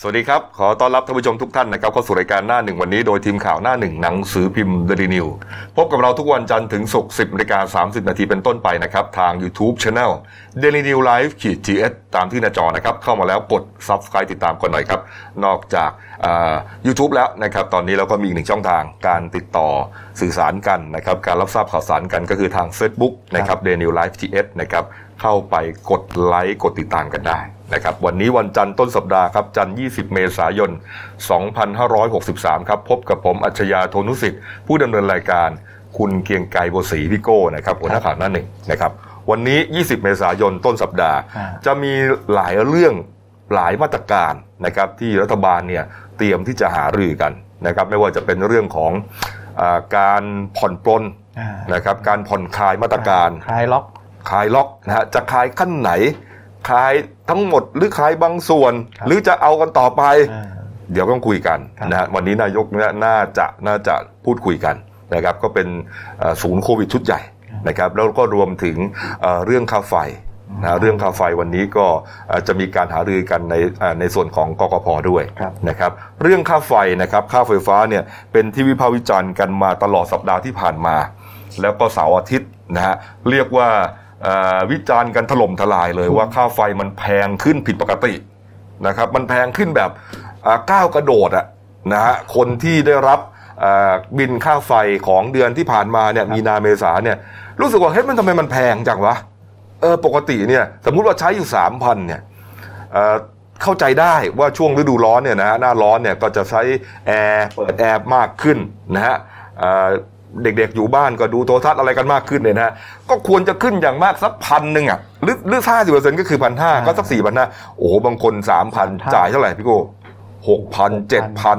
สวัสดีครับ ขอต้อนรับท่านผู้ชมทุกท่านนะครับเข้าสู่รายการหน้าหนึ่งวันนี้โดยทีมข่าวหน้าหนึ่งหนังสือพิมพ์เดลินิวพบกับเราทุกวันจันทร์ถึงศุกร์10นาฬิกา30นาทีเป็นต้นไปนะครับ ทาง YouTube Channel Daily New Life ขีด GS ตามที่หน้าจอนะครับ เข้ามาแล้วกด Subscribe ติดตามกันหน่อยครับ นอกจากยูทูบแล้วนะครับ ตอนนี้เราก็มีอีกหนึ่งช่องทางการติดต่อสื่อสารกันนะครับ การรับทราบข่าวสารกันก็คือทาง Facebook นะครับ Daily New Life GS นะครับเข้าไปกดไลค์กดติดตามกันได้ นะครับวันนี้วันจันทร์ต้นสัปดาห์ครับจันทร์20 เมษายน 2563 ครับพบกับผมอัจฉริยะโทนุสิทธิ์ ผู้ดำเนินรายการคุณเกียงไกรโบสีพี่โก้นะครับหัวหน้าข่าวหน้าหนึ่งนะครับวันนี้ 20 เมษายนต้นสัปดาห์ จะมีหลายเรื่องหลายมาตรการนะครับที่รัฐบาลเนี่ยเตรียมที่จะหารือกันนะครับไม่ว่าจะเป็นเรื่องของอการผ่อนปลนนะครับการผ่อนคลายมาตรการคลายล็อกคลายล็อกนะฮะจะคลายขั้นไหน คลายทั้งหมดหรือคลายบางส่วน หรือจะเอากันต่อไป เดี๋ยวต้องคุยกันนะฮะวันนี้นายกน่าจะน่าจะพูดคุยกันนะครับก็เป็นศูนย์โควิดชุดใหญ่นะครับแล้วก็รวมถึงเรื่องค่าไฟนะเรื่องค่าไฟวันนี้ก็จะมีการหารือกันในในส่วนของกกพด้วยนะครับเรื่องค่าไฟนะครับค่าไฟฟ้าเนี่ยเป็นที่วิพากษ์วิจารณ์กันมาตลอดสัปดาห์ที่ผ่านมา แล้วก็เสาร์อาทิตย์นะฮะเรียกว่า วิจารณ์กันถล่มทลายเลยว่าค่าไฟมันแพงขึ้นผิดปกตินะครับ มันแพงขึ้นแบบก้าวกระโดดอะนะฮะคนที่ได้รับบินค่าไฟของเดือนที่ผ่านมาเนี่ยมีนาเมษาเนี่ยรู้สึกว่าเฮ้ยมันทำไมมันแพงจังวะเออปกติเนี่ยสมมุติว่าใช้อยู่สามพันเนี่ยเข้าใจได้ว่าช่วงฤดูร้อนเนี่ยนะฮะหน้าร้อนเนี่ยก็จะใช้แอร์เปิดแอร์มากขึ้นนะฮะ เด็กๆอยู่บ้านก็ดูโทรทัศน์อะไรกันมากขึ้นเนี่ยนะก็ควรจะขึ้นอย่างมากสักพันหนึ่งอะหรือหรือห้าสิบเปอร์เซ็นต์ก็คือพันห้าก็สักสี่พันห้าโอ้โหบางคนสามพันจ่ายเท่าไหร่พี่โก้หกพันเจ็ดพัน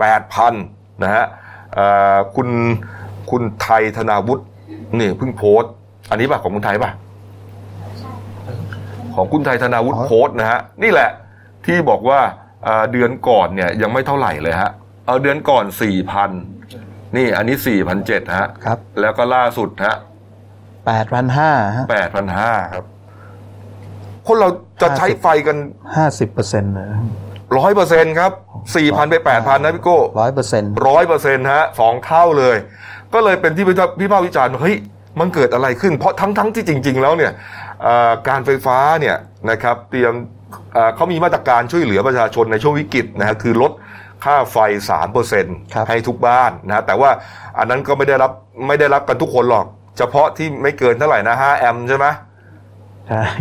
แปดพันนะฮะคุณคุณไทยธนาวุฒินี่เพิ่งโพสอันนี้ป่ะของคุณไทยป่ะของคุณไทยธนาวุฒิโพสนะฮะนี่แหละที่บอกว่าเดือนก่อนเนี่ยยังไม่เท่าไหร่เลยฮะเอาเดือนก่อนสี่พัน นี่อันนี้สี่พันเจ็ดฮะ ครับแล้วก็ล่าสุดฮะแปดพันห้าแปดพันห้าครับ คนเราจะใช้ไฟกันห้าสิบเปอร์เซ็นต์ร้อยเปอร์เซ็นต์ครับสี่พันไปแปดพันนะพี่โก้ร้อยเปอร์เซ็นต์ร้อยเปอร์เซ็นต์ฮะสองเท่าเลย ก็เลยเป็นที่พี่ภาควิจารณ์เฮ้ยมันเกิดอะไรขึ้น เพราะทั้งทั้งที่จริง ๆ แล้วเนี่ยการไฟฟ้าเนี่ยนะครับเตรียมเขามีมาตรการช่วยเหลือประชาชนในช่วงวิกฤตนะฮะคือลด ค่าไฟสามเปอร์เซ็นให้ทุกบ้านนะแต่ว่าอันนั้นก็ไม่ได้รับไม่ได้รับกันทุกคนหรอก เฉพาะที่ไม่เกินเท่าไหร่นะห้าแอมป์ใช่ไหม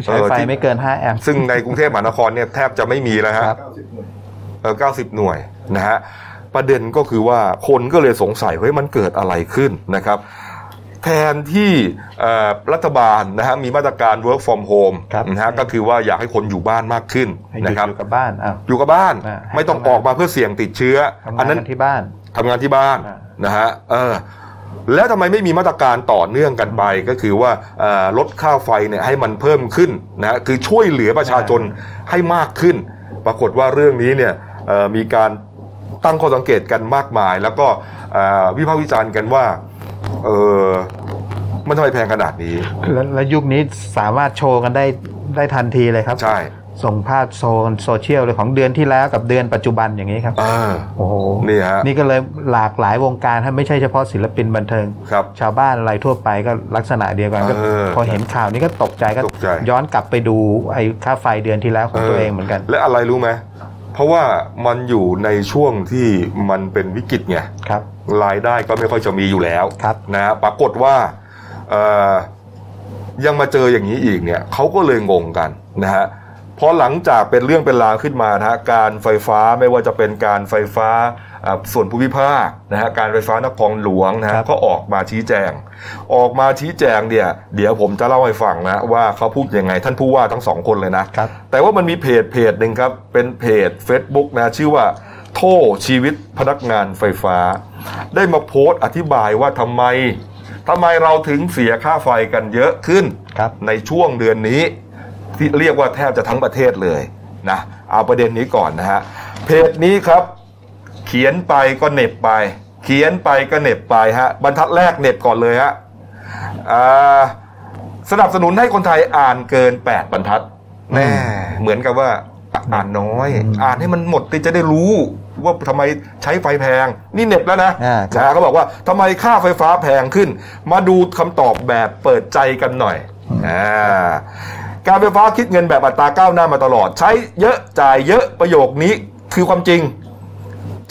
ใช้ไฟไม่เกินห้าแอมป์ซึ่งในกรุงเทพมหานครเนี่ยแทบจะไม่มีแล้วฮะเออเก้าสิบหน่วยนะฮะประเด็นก็คือว่าคนก็เลยสงสัยเฮ้ยมันเกิดอะไรขึ้นนะครับ แทนที่รัฐบาลนะฮะมีมาตรการ work from home นะฮะก็คือว่าอยากให้คนอยู่บ้านมากขึ้นนะครับอยู่กับบ้านอยู่กับบ้านไม่ต้องออกมาเพื่อเสี่ยงติดเชื้อ อันนั้นที่บ้านทำงานที่บ้านนะฮะเออแล้วทำไมไม่มีมาตรการต่อเนื่องกันไป ก็คือว่าลดค่าไฟเนี่ยให้มันเพิ่มขึ้นนะคือช่วยเหลือประชาชนให้มากขึ้น ปรากฏว่าเรื่องนี้เนี่ยมีการตั้งข้อสังเกตกันมากมาย แล้วก็วิพากษ์วิจารณ์กันว่า เออมันทำไมแพงขนาดนี้แล้วยุคนี้สามารถโชว์กันได้ได้ทันทีเลยครับ ใช่ ส่งภาพโซนโซเชียลเลยของเดือนที่แล้วกับเดือนปัจจุบันอย่างนี้ครับโอ้โหนี่ฮะนี่ก็เลยหลากหลายวงการถ้าไม่ใช่เฉพาะศิลปินบันเทิง ครับ ชาวบ้านอะไรทั่วไปก็ลักษณะเดียวกันก็พอเห็นข่าวนี้ก็ตกใจก็ย้อนกลับไปดูไอ้ค่าไฟเดือนที่แล้วของตัวเองเหมือนกัน และอะไรรู้ไหม เพราะว่ามันอยู่ในช่วงที่มันเป็นวิกฤตไงครับรายได้ก็ไม่ค่อยจะมีอยู่แล้วนะปรากฏว่ายังมาเจออย่างนี้อีกเนี่ยเขาก็เลยงงกันนะฮะ พอหลังจากเป็นเรื่องเป็นราวขึ้นมานะฮะการไฟฟ้าไม่ว่าจะเป็นการไฟฟ้าส่วนภูมิภาคนะฮะการไฟฟ้านครหลวงนะฮะก็ออกมาชี้แจง ออกมาชี้แจงเนี่ยเดี๋ยวผมจะเล่าให้ฟังนะว่าเขาพูดยังไงท่านผู้ว่าทั้งสองคนเลยนะ แต่ว่ามันมีเพจเพจหนึ่งครับ เป็นเพจ Facebook นะชื่อว่าโทษชีวิตพนักงานไฟฟ้า ได้มาโพสต์อธิบายว่าทำไมทำไมเราถึงเสียค่าไฟกันเยอะขึ้นในช่วงเดือนนี้ ที่เรียกว่าแทบจะทั้งประเทศเลยนะเอาประเด็นนี้ก่อนนะฮะเพจนี้ครับ เขียนไปก็เน็บไป เขียนไปก็เน็บไปฮะบรรทัดแรกเน็บก่อนเลยฮะสนับสนุนให้คนไทยอ่านเกิน 8 บรรทัดแน่เหมือนกับว่าอ่านน้อย อ่านให้มันหมดจะได้รู้ว่าทำไมใช้ไฟแพง นี่เน็ตแล้วนะนะเขาบอกว่าทำไมค่าไฟฟ้าแพงขึ้น มาดูคำตอบแบบเปิดใจกันหน่อยอ่า การไฟฟ้าคิดเงินแบบอัตราก้าวหน้ามาตลอด ใช้เยอะจ่ายเยอะประโยคนี้คือความจริง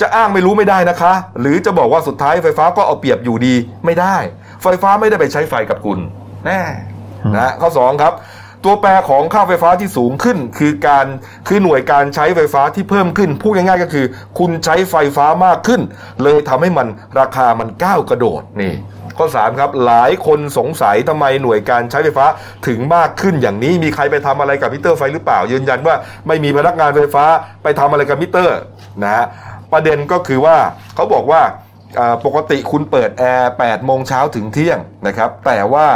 จะอ้างไม่รู้ไม่ได้นะคะ หรือจะบอกว่าสุดท้ายไฟฟ้าก็เอาเปรียบอยู่ดีไม่ได้ ไฟฟ้าไม่ได้ไปใช้ไฟกับคุณแน่นะข้อสองครับตัวแปรของค่าไฟฟ้าที่สูงขึ้น คือการคือหน่วยการใช้ไฟฟ้าที่เพิ่มขึ้นพูดง่ายๆก็คือ คุณใช้ไฟฟ้ามากขึ้น เลยทำให้มันราคามันก้าวกระโดดนี่ ข้อ3ครับหลายคนสงสัยทำไมหน่วยการใช้ไฟฟ้าถึงมากขึ้นอย่างนี้มีใครไปทำอะไรกับมิเตอร์ไฟหรือเปล่า ยืนยันว่าไม่มีพนักงานไฟฟ้าไปทำอะไรกับมิเตอร์นะฮะประเด็นก็คือว่าเขาบอกว่าปกติคุณเปิดแอร์8โมงเช้าถึงเที่ยงนะครับ แต่ว่า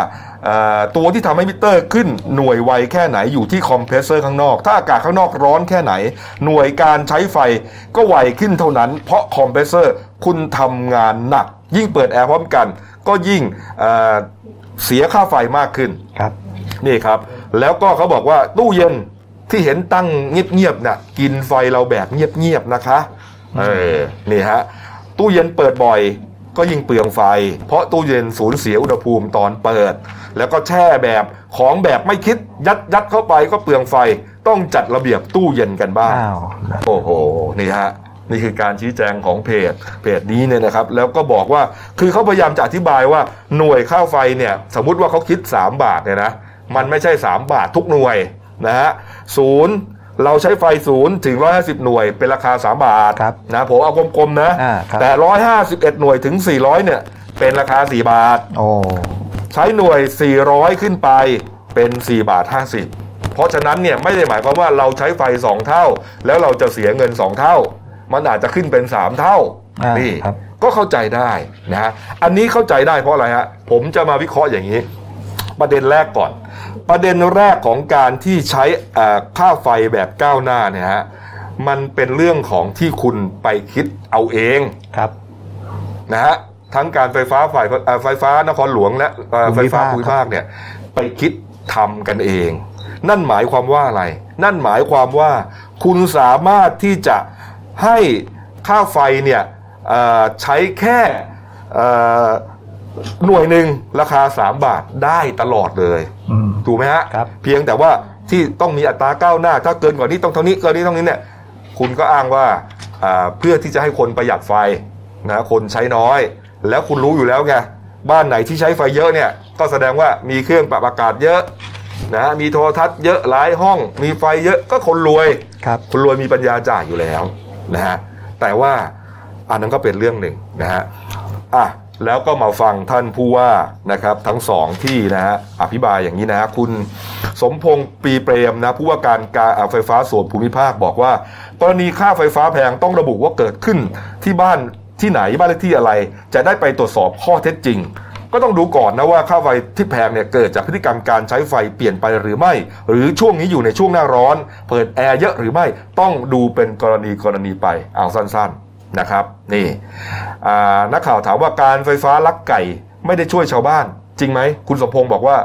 ตัวที่ทำให้มิเตอร์ขึ้นหน่วยไวแค่ไหนอยู่ที่คอมเพรสเซอร์ข้างนอก ถ้าอากาศข้างนอกร้อนแค่ไหน หน่วยการใช้ไฟก็ไวขึ้นเท่านั้น เพราะคอมเพรสเซอร์คุณทำงานหนักยิ่งเปิดแอร์พร้อมกัน ก็ยิ่งเสียค่าไฟมากขึ้นครับนี่ครับ แล้วก็เขาบอกว่าตู้เย็นที่เห็นตั้งเงียบๆนะ่ะกินไฟเราแบบเงียบๆนะคะเออนี่ฮะตู้เย็นเปิดบ่อยก็ยิ่งเปลืองไฟ เพราะตู้เย็นสูญเสียอุณหภูมิตอนเปิด แล้วก็แช่แบบของแบบไม่คิดยัดยัดเข้าไปก็เปลืองไฟต้องจัดระเบียบตู้เย็นกันบ้าง โอ้โห นี่ฮะ นี่คือการชี้แจงของเพจเพจนี้เนี่ยนะครับ แล้วก็บอกว่าคือเขาพยายามจะอธิบายว่าหน่วยค่าไฟเนี่ยสมมุติว่าเขาคิด 3 บาทเนี่ยนะมันไม่ใช่ 3 บาททุกหน่วยนะฮะศูนย์เราใช้ไฟศูนย์ถึง 150 หน่วยเป็นราคา 3 บาทนะผมเอากลมๆนะแต่ 151 หน่วยถึง 400 เนี่ย เป็นราคา 4 บาทใช้หน่วย 400 ขึ้นไปเป็น 4 บาท 50 เพราะฉะนั้นเนี่ยไม่ได้หมายความว่าเราใช้ไฟ 2 เท่า แล้วเราจะเสียเงิน 2 เท่า มันอาจจะขึ้นเป็น3เท่านี่ก็เข้าใจได้นะฮะอันนี้เข้าใจได้เพราะอะไรฮะผมจะมาวิเคราะห์อย่างนี้ ประเด็นแรกก่อน ประเด็นแรกของการที่ใช้ค่าไฟแบบก้าวหน้าเนี่ยฮะมันเป็นเรื่องของที่คุณไปคิดเอาเองครับนะฮะทั้งการไฟฟ้าฝ่ายไฟฟ้านครหลวงและไฟฟ้าภูมิภาคเนี่ยไปคิดทำกันเอง นั่นหมายความว่าอะไร นั่นหมายความว่าคุณสามารถที่จะ ให้ค่าไฟเนี่ยใช้แค่หน่วยหนึ่งราคา 3 บาทได้ตลอดเลยถูกไหมฮะเพียงแต่ว่าที่ต้องมีอัตราก้าวหน้า ถ้าเกินกว่านี้ต้องเท่านี้เกินนี้ต้องนี้เนี่ยคุณก็อ้างว่าเพื่อที่จะให้คนประหยัดไฟนะคนใช้น้อย แล้วคุณรู้อยู่แล้วไงบ้านไหนที่ใช้ไฟเยอะเนี่ยก็แสดงว่ามีเครื่องปรับอากาศเยอะนะมีโทรทัศน์เยอะหลายห้อง มีไฟเยอะก็คนรวยครับคนรวยมีปัญญาจ่ายอยู่แล้ว นะฮะแต่ว่าอันนั้นก็เป็นเรื่องหนึ่งนะฮะอะแล้วก็มาฟังท่านผู้ว่านะครับทั้งสองที่นะฮะอภิบายอย่างนี้นะคุณสมพงศ์ปีเปรมนะผู้ว่าการการไฟฟ้าส่วนภูมิภาคบอกว่า กรณีค่าไฟฟ้าแพงต้องระบุว่าเกิดขึ้นที่บ้านที่ไหนบ้านเลขที่อะไร จะได้ไปตรวจสอบข้อเท็จจริง ก็ต้องดูก่อนนะว่าค่าไฟที่แพงเนี่ยเกิดจากพฤติกรรมการใช้ไฟเปลี่ยนไปหรือไม่ หรือช่วงนี้อยู่ในช่วงหน้าร้อน เปิดแอร์เยอะหรือไม่ต้องดูเป็นกรณีกรณีไปเอาสั้นๆนะครับ นี่นักข่าวถามว่าการไฟฟ้าลักไก่ไม่ได้ช่วยชาวบ้าน จริงไหมคุณสมพงศ์บอกว่า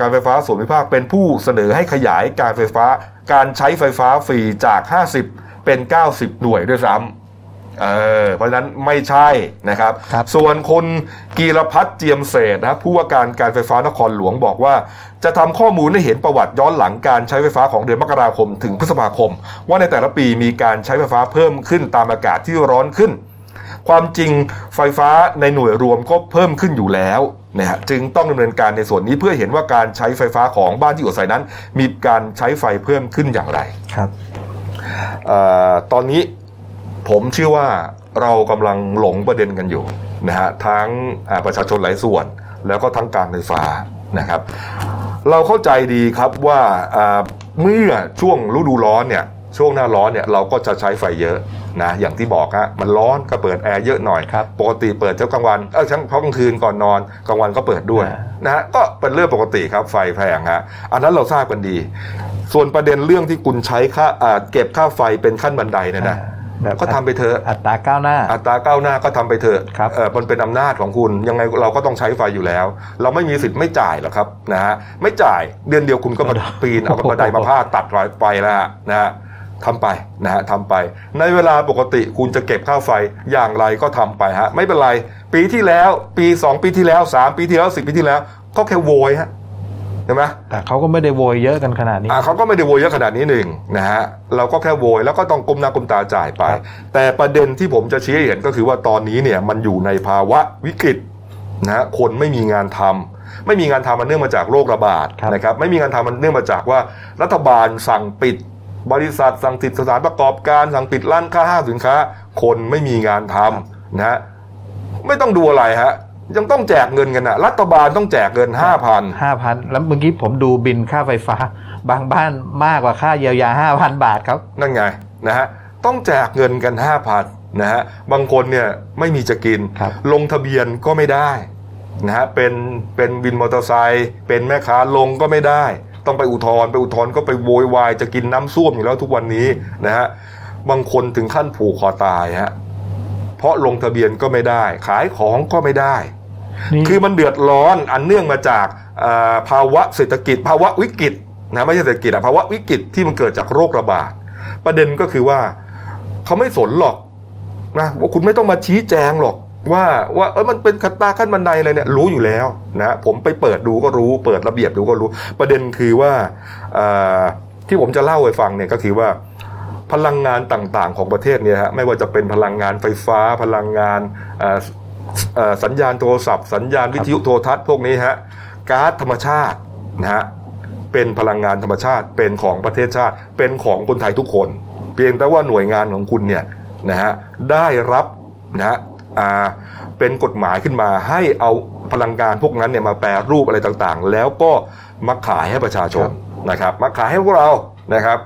การไฟฟ้าส่วนภูมิภาคเป็นผู้เสนอให้ขยายการไฟฟ้าการใช้ไฟฟ้าฟรีจาก 50 เป็น 90 หน่วยด้วยซ้ำ เออเพราะฉะนั้นไม่ใช่นะครับรบส่วนคนกีรพัฒน์เจียมเศษนะผู้ว่าการการไฟฟ้านครหลวงบอกว่า จะทำข้อมูลให้เห็นประวัติย้อนหลังการใช้ไฟฟ้าของเดือนมกราคมถึงพฤษภาคม ว่าในแต่ละปีมีการใช้ไฟฟ้าเพิ่มขึ้นตามอากาศที่ร้อนขึ้น ความจริงไฟฟ้าในหน่วยรวมก็เพิ่มขึ้นอยู่แล้วนะฮะจึงต้องดำเนินการในส่วนนี้เพื่อเห็นว่าการใช้ไฟฟ้าของบ้านที่อยู่อาศัยนั้น มีการใช้ไฟเพิ่มขึ้นอย่างไรครับอตอนนี้ ผมเชื่อว่าเรากำลังหลงประเด็นกันอยู่นะฮะทั้งประชาชนหลายส่วน แล้วก็ทั้งการไฟฟ้านะครับ เราเข้าใจดีครับว่าเมื่อช่วงฤดูร้อนเนี่ยช่วงหน้าร้อนเนี่ยเราก็จะใช้ไฟเยอะนะอย่างที่บอกฮะมันร้อนก็เปิดแอร์เยอะหน่อยปกติเปิดเช้ากลางวันเออเฉพาะกลางคืนก่อนนอนกลางวันก็เปิดด้วยนะฮะก็เป็นเรื่องปกติครับไฟแพงฮะอันนั้นเราทราบกันดี ส่วนประเด็นเรื่องที่คุณใช้ค่าเก็บค่าไฟเป็นขั้นบันไดเนี่ยนะ ก็ทำไปเถอะอัตราก้าวหน้า อัตราก้าวหน้าก็ทำไปเถอะครับเออมันเป็นอำนาจของคุณยังไงเราก็ต้องใช้ไฟอยู่แล้ว เราไม่มีสิทธิ์ไม่จ่ายหรอกครับนะฮะไม่จ่ายเดือนเดียวคุณก็มาปีนเอาบันไดมาพาดตัดไฟแล้วนะฮะทำไปนะฮะทำไป ในเวลาปกติคุณจะเก็บค่าไฟอย่างไรก็ทำไปฮะไม่เป็นไร ปีที่แล้ว ปี 2 ปีที่แล้ว 3 ปีที่แล้ว10ปีที่แล้วก็แค่โวยฮะใช่ไหมแต่เขาก็ไม่ได้โวยเยอะกันขนาดนี้อ่าเขาก็ไม่ได้โวยเยอะขนาดนี้หนึ่งนะฮะเราก็แค่โวยแล้วก็ต้องกลมหน้ากลมตาจ่ายไป แต่ประเด็นที่ผมจะชี้เห็นก็คือว่าตอนนี้เนี่ยมันอยู่ในภาวะวิกฤตนะคนไม่มีงานทำไม่มีงานทำมันเนื่องมาจากโรคระบาดนะครับไม่มีงานทำมันเนื่องมาจากว่ารัฐบาลสั่งปิดบริษัทสั่งปิดสถานประกอบการสั่งปิดร้านค้าห้างสินค้า คนไม่มีงานทำนะฮะไม่ต้องดูอะไรฮะ ยังต้องแจกเงินกันนะรัฐบาลต้องแจกเงินห้าพันห้าพันแล้วเมื่อกี้ผมดูบินค่าไฟฟ้า บางบ้านมากกว่าค่าเยียวยาห้าพันบาทครับ นั่นไงนะฮะต้องแจกเงินกันห้าพันนะฮะบางคนเนี่ยไม่มีจะกิน ลงทะเบียนก็ไม่ได้นะฮะเป็นเป็นวินมอเตอร์ไซค์เป็นแม่ค้าลงก็ไม่ได้ ต้องไปอุทธรณ์ไปอุทธรณ์ก็ไปโวยวายจะกินน้ำส้วมอยู่แล้วทุกวันนี้นะฮะบางคนถึงขั้นผูกคอตายฮะเพราะลงทะเบียนก็ไม่ได้ ขายของก็ไม่ได้ คือมันเดือดร้อนอันเนื่องมาจากภาวะเศรษฐกิจ ภาวะวิกฤตนะไม่ใช่เศรษฐกิจอะภาวะวิกฤตที่มันเกิดจากโรคระบาด ประเด็นก็คือว่าเขาไม่สนหรอกนะว่าคุณไม่ต้องมาชี้แจงหรอกว่าว่าเออมันเป็นขัตตาขั้นบันไดอะไรเนี่ยรู้อยู่แล้วนะผมไปเปิดดูก็รู้ เปิดระเบียบดูก็รู้ ประเด็นคือว่าที่ผมจะเล่าให้ฟังเนี่ยก็คือว่าพลังงานต่างๆของประเทศเนี่ยฮะไม่ว่าจะเป็นพลังงานไฟฟ้า พลังงาน สัญญาณโทรศัพท์ สัญญาณวิทยุโทรทัศน์พวกนี้ฮะก๊าซธรรมชาตินะฮะเป็นพลังงานธรรมชาติเป็นของประเทศชาติ เป็นของคนไทยทุกคน เพียงแต่ว่าหน่วยงานของคุณเนี่ยนะฮะได้รับนะฮะเป็นกฎหมายขึ้นมาให้เอาพลังงานพวกนั้นเนี่ยมาแปรรูปอะไรต่างๆ แล้วก็มาขายให้ประชาชนนะครับมาขายให้พวกเรานะครับ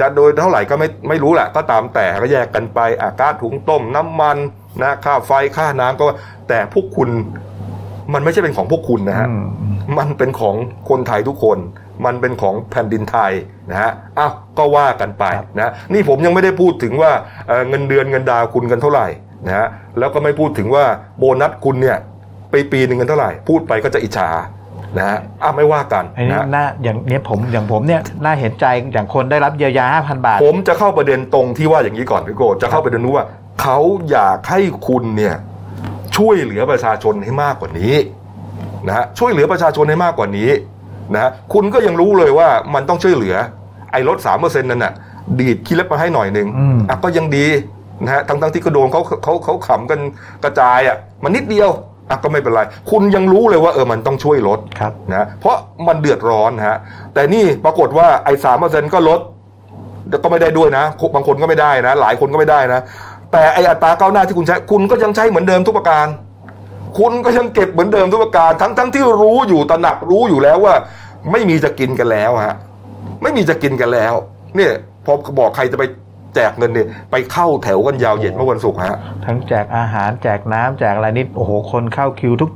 จะโดยเท่าไหร่ก็ไม่ไม่รู้แหละก็ตามแต่ก็แยกกันไปอากาศถุงต้มน้ำมัน นะค่าไฟค่าน้ำก็แต่พวกคุณมันไม่ใช่เป็นของพวกคุณนะฮะมันเป็นของคนไทยทุกคน มันเป็นของแผ่นดินไทยนะฮะอ้าวก็ว่ากันไปนะนี่ผมยังไม่ได้พูดถึงว่าเงินเดือนเงินดาวคุณกันเท่าไหร่นะฮะแล้วก็ไม่พูดถึงว่าโบนัสคุณเนี่ยไปปีหนึ่งกันเท่าไหร่ พูดไปก็จะอิจฉานะฮะอะไม่ว่ากันนะน่าอย่างเนี้ยผมอย่างผมเนี่ยน่าเห็นใจอย่างคนได้รับเยียวยาห้าพันบาท ผมจะเข้าประเด็นตรงที่ว่าอย่างนี้ก่อนพี่โกจะเข้าประเด็นนู้ว่า เขาอยากให้คุณเนี่ยช่วยเหลือประชาชนให้มากกว่านี้นะฮะช่วยเหลือประชาชนให้มากกว่านี้นะฮะคุณก็ยังรู้เลยว่ามันต้องช่วยเหลือ ไอ้ลดสามเปอร์เซ็นต์นั่นน่ะดีดคิดเล็บมาให้หน่อยหนึ่งอะก็ยังดีนะฮะทั้งทั้งที่กระโดนเขาเขาเขาขำกันกระจายอะมันนิดเดียวอะก็ไม่เป็นไร คุณยังรู้เลยว่าเออมันต้องช่วยลดนะเพราะมันเดือดร้อนฮะแต่นี่ปรากฏว่าไอ้สามเปอร์เซ็นต์ก็ลดก็ไม่ได้ด้วยนะ บางคนก็ไม่ได้นะ หลายคนก็ไม่ได้นะ แต่ไอ้อัตราก้าวหน้าที่คุณใช้ คุณก็ยังใช้เหมือนเดิมทุกประการ คุณก็ยังเก็บเหมือนเดิมทุกประการ ทั้งทั้งที่รู้อยู่ตระหนักรู้อยู่แล้วว่า ไม่มีจะกินกันแล้วฮะไม่มีจะกินกันแล้ว เนี่ยพอบอกใครจะไปแจกเงินเนี่ยไปเข้าแถวกันยาวเหยียดเมื่อวันศุกร์ฮะทั้งแจกอาหารแจกน้ำแจกอะไรนี่โอ้โหคนเข้าคิวทุก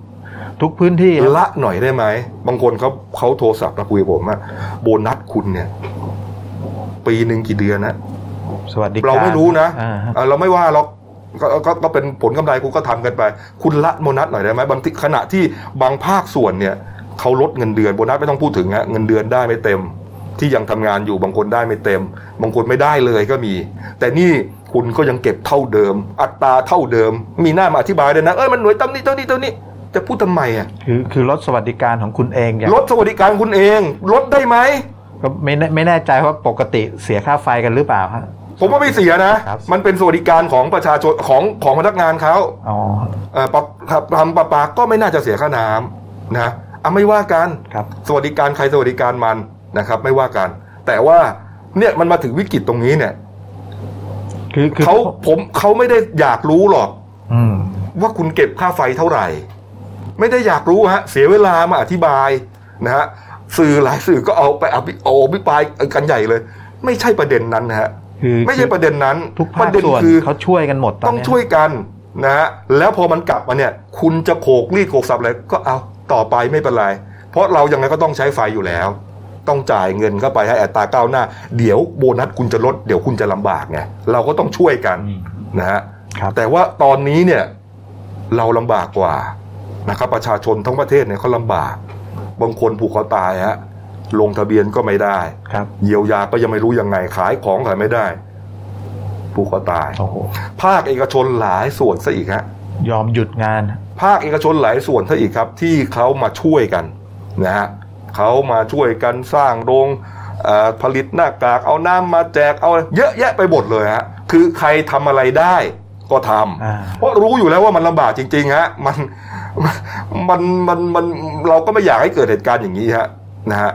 ทุกพื้นที่ละหน่อยได้ไหมบางคนเขาเขาโทรศัพท์มาคุยกับผมว่าโบนัสคุณเนี่ย ปีหนึ่งกี่เดือนนะ สวัสดีเราไม่รู้นะเราไม่ว่าหรอกก็ก็ก็เป็นผลกำไรคุณก็ทำกันไป คุณละโบนัสหน่อยได้ไหมบางทีขณะที่บางภาคส่วนเนี่ยเขาลดเงินเดือนโบนัสไม่ต้องพูดถึงฮะเงินเดือนได้ไม่เต็ม ที่ยังทำงานอยู่บางคนได้ไม่เต็ม บางคนไม่ได้เลยก็มี แต่นี่คุณก็ยังเก็บเท่าเดิม อัตราเท่าเดิม มีหน้ามาอธิบายเลยนะเอ้ยมันหน่วยตั้นี้เท่านี้เท่านี้จะพูดทำไมอะคือคือลดสวัสดิการของคุณเองลดสวัสดิการคุณเองลดได้ไหม ก็ไม่ไม่แน่ใจว่าปกติเสียค่าไฟกันหรือเปล่าครับผมว่าไม่เสียนะมันเป็นสวัสดิการของประชาชนของของพนักงานเขาอ๋อ เอ่อทำประปาก็ไม่น่าจะเสียค่าน้ำนะอะไม่ว่ากัน ครับ สวัสดิการใครสวัสดิการมันนะครับ ไม่ว่ากัน แต่ว่าเนี่ยมันมาถึงวิกฤตตรงนี้เนี่ยคือเขาผมเขาไม่ได้อยากรู้หรอกว่าคุณเก็บค่าไฟเท่าไหร่ ไม่ได้อยากรู้ฮะ เสียเวลามาอธิบายนะฮะ สื่อหลายสื่อก็เอาไปอภิโอภิปรายกันใหญ่เลย ไม่ใช่ประเด็นนั้นนะฮะไม่ใช่ประเด็นนั้นทุกภาคส่วนเขาช่วยกันหมดต้องช่วยกันนะฮะแล้วพอมันกลับมาเนี่ย คุณจะโขกรีดโขกสับอะไรก็เอาต่อไปไม่เป็นไร เพราะเรายังไงก็ต้องใช้ไฟอยู่แล้ว ต้องจ่ายเงินเข้าไปให้อัตราก้าวหน้า เดี๋ยวโบนัสคุณจะลดเดี๋ยวคุณจะลำบากไงเราก็ต้องช่วยกันนะฮะแต่ว่าตอนนี้เนี่ยเราลำบากกว่านะครับประชาชนทั้งประเทศเนี่ยเขาลำบาก บางคนผูกคอตายฮะลงทะเบียนก็ไม่ได้ครับ เยียวยาก็ยังไม่รู้ยังไงขายของขายไม่ได้ ผู้ก็ตายโอ้โหภาคเอกชนหลายส่วนซะอีกฮะยอมหยุดงาน ภาคเอกชนหลายส่วนซะอีกครับ ที่เขามาช่วยกันนะฮะเขามาช่วยกันสร้างโรงเอ่อผลิตหน้ากากเอาน้ำมาแจกเอาเยอะแยะไปหมดเลยฮะคือใครทำอะไรได้ก็ทำอ่าเพราะรู้อยู่แล้วว่ามันลำบากจริงๆฮะมัน มันมันมันเราก็ไม่อยากให้เกิดเหตุการณ์อย่างนี้ฮะนะฮะ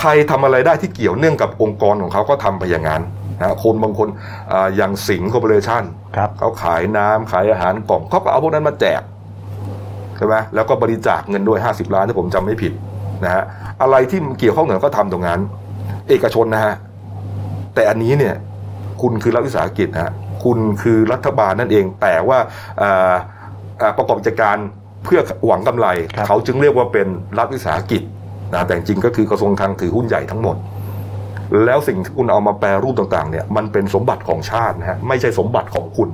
ใครทำอะไรได้ที่เกี่ยวเนื่องกับองค์กรของเขาก็ทำไปอย่างนั้นนะคนบางคนอ่าอย่างสิงห์คอร์ปอเรชั่นครับเขาขายน้ำขายอาหารกล่องเขาก็เอาพวกนั้นมาแจกใช่ไหมแล้วก็บริจาคเงินด้วย 50 ล้านถ้าผมจำไม่ผิดนะฮะอะไรที่เกี่ยวข้องกับก็ทำตรงนั้น เอกชนนะฮะแต่อันนี้เนี่ยคุณคือรัฐวิสาหกิจนะฮะคุณคือรัฐบาลนั่นเองแต่ว่าอ่าอ่า ประกอบกิจการเพื่อหวังกำไรครับเขาจึงเรียกว่าเป็นรัฐวิสาหกิจนะแต่จริงๆก็คือกระทรวงคลังถือหุ้นใหญ่ทั้งหมด แล้วสิ่งที่คุณเอามาแปรรูปต่างๆเนี่ยมันเป็นสมบัติของชาตินะฮะไม่ใช่สมบัติของคุณ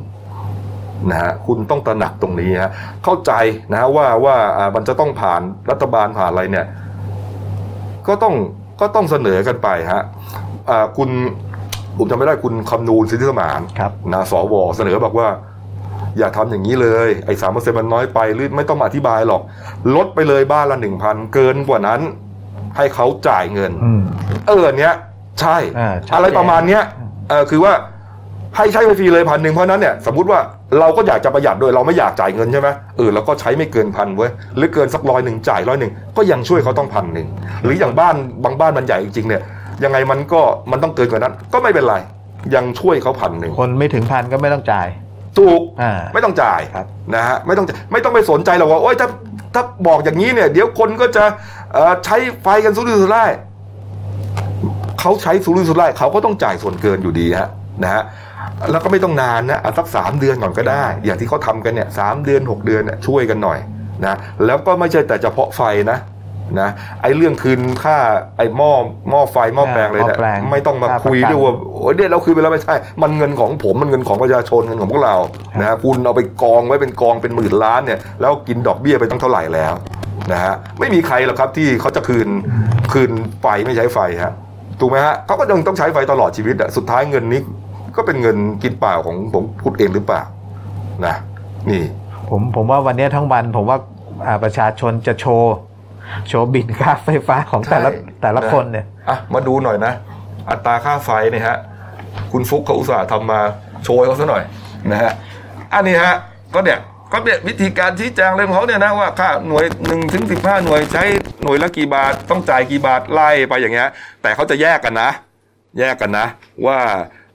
นะฮะคุณต้องตระหนักตรงนี้ฮะเข้าใจนะฮะว่าว่าอ่ามันจะต้องผ่านรัฐบาลผ่านอะไรเนี่ยก็ต้องก็ต้องเสนอกันไปฮะอ่าคุณผมจำไม่ได้คุณคำนูนสิทธิสมานครับนะสวเสนอบอกว่า อย่าทำอย่างนี้เลยไอ้สามเปอร์เซ็นมันน้อยไปหรือไม่ต้องมาอธิบายหรอก ลดไปเลยบ้านละหนึ่งพันเกินกว่านั้น ให้เขาจ่ายเงินอืมเออเนี้ย ใช่อ่าชัดเจนอะไรประมาณเนี้ยเออคือว่าให้ใช้ไปฟรีเลยพันหนึ่งเพราะฉะนั้นเนี่ยสมมติว่าเราก็อยากจะประหยัดโดยเราไม่อยากจ่ายเงินใช่ไหมเออเราก็ใช้ไม่เกินพันเว้ยหรือเกินสักร้อยหนึ่งจ่ายร้อยหนึ่งก็ยังช่วยเขาต้องพันหนึ่งหรืออย่างบ้านบางบ้านมันใหญ่จริงๆเนี่ยยังไงมันก็มันต้องเกินกว่านั้น ก็ไม่เป็นไรยังช่วยเขาพันหนึ่งคนไม่ถึงพันก็ไม่ต้องจ่าย ถูกอ่า ไม่ต้องจ่ายครับ นะฮะไม่ต้องไม่ต้องไปสนใจหรอกว่าโอ๊ยถ้าถ้าบอกอย่างนี้เนี่ย เดี๋ยวคนก็จะเอ่อใช้ไฟกันสุรุ่ยสุร่ายเขาใช้สุรุ่ยสุร่ายเขาก็ต้องจ่ายส่วนเกินอยู่ดีฮะนะฮะแล้วก็ไม่ต้องนานนะเอาสักสามเดือนก่อนก็ได้ อย่างที่เขาทำกันเนี่ยสามเดือนหกเดือนเนี่ยช่วยกันหน่อยนะแล้วก็ไม่ใช่แต่เฉพาะไฟนะ นะไอ้เรื่องคืนค่าไอ้หม้อหม้อไฟหม้อแปลงเลยหม้เนี่อแปลงยไม่ต้องมาค่าคุยประกันด้วยว่าโอ้ยเนี่ยเราคืนไปแล้วไม่ใช่ มันเงินของผมมันเงินของประชาชนเงินของพวกเรานะฮะคุณเอาไปกองไว้เป็นกองเป็นหมื่นล้านเนี่ยแล้วกินดอกเบี้ยไปตั้งเท่าไหร่แล้วนะฮะไม่มีใครหรอกครับที่เขาจะคืนคืนไฟไม่ใช้ไฟฮะถูกไหมฮะเขาก็ยังต้องใช้ไฟตลอดชีวิตอะสุดท้ายเงินนี้ก็เป็นเงินกินเปล่าของผมพูดเองหรือเปล่านะนี่ผมผมว่าวันนี้ทั้งวันผมว่าอ่าประชาชนจะโชว์ โชว์บินค่าไฟฟ้าของแต่ละใช่แต่ละคนเนี่ยอะมาดูหน่อยนะ อัตราค่าไฟเนี่ยฮะคุณฟุกเขาอุตส่าห์ทำมาโชว์ให้เขาซะหน่อยนะฮะอันนี้ฮะก็เนี่ยก็เนี่ยวิธีการชี้แจงเรื่องของเขาเนี่ยนะว่าค่าหน่วยหนึ่งถึงสิบห้าหน่วยใช้หน่วยละกี่บาทต้องจ่ายกี่บาทไล่ไปอย่างเงี้ยแต่เขาจะแยกกันนะ แยกกันนะ ว่า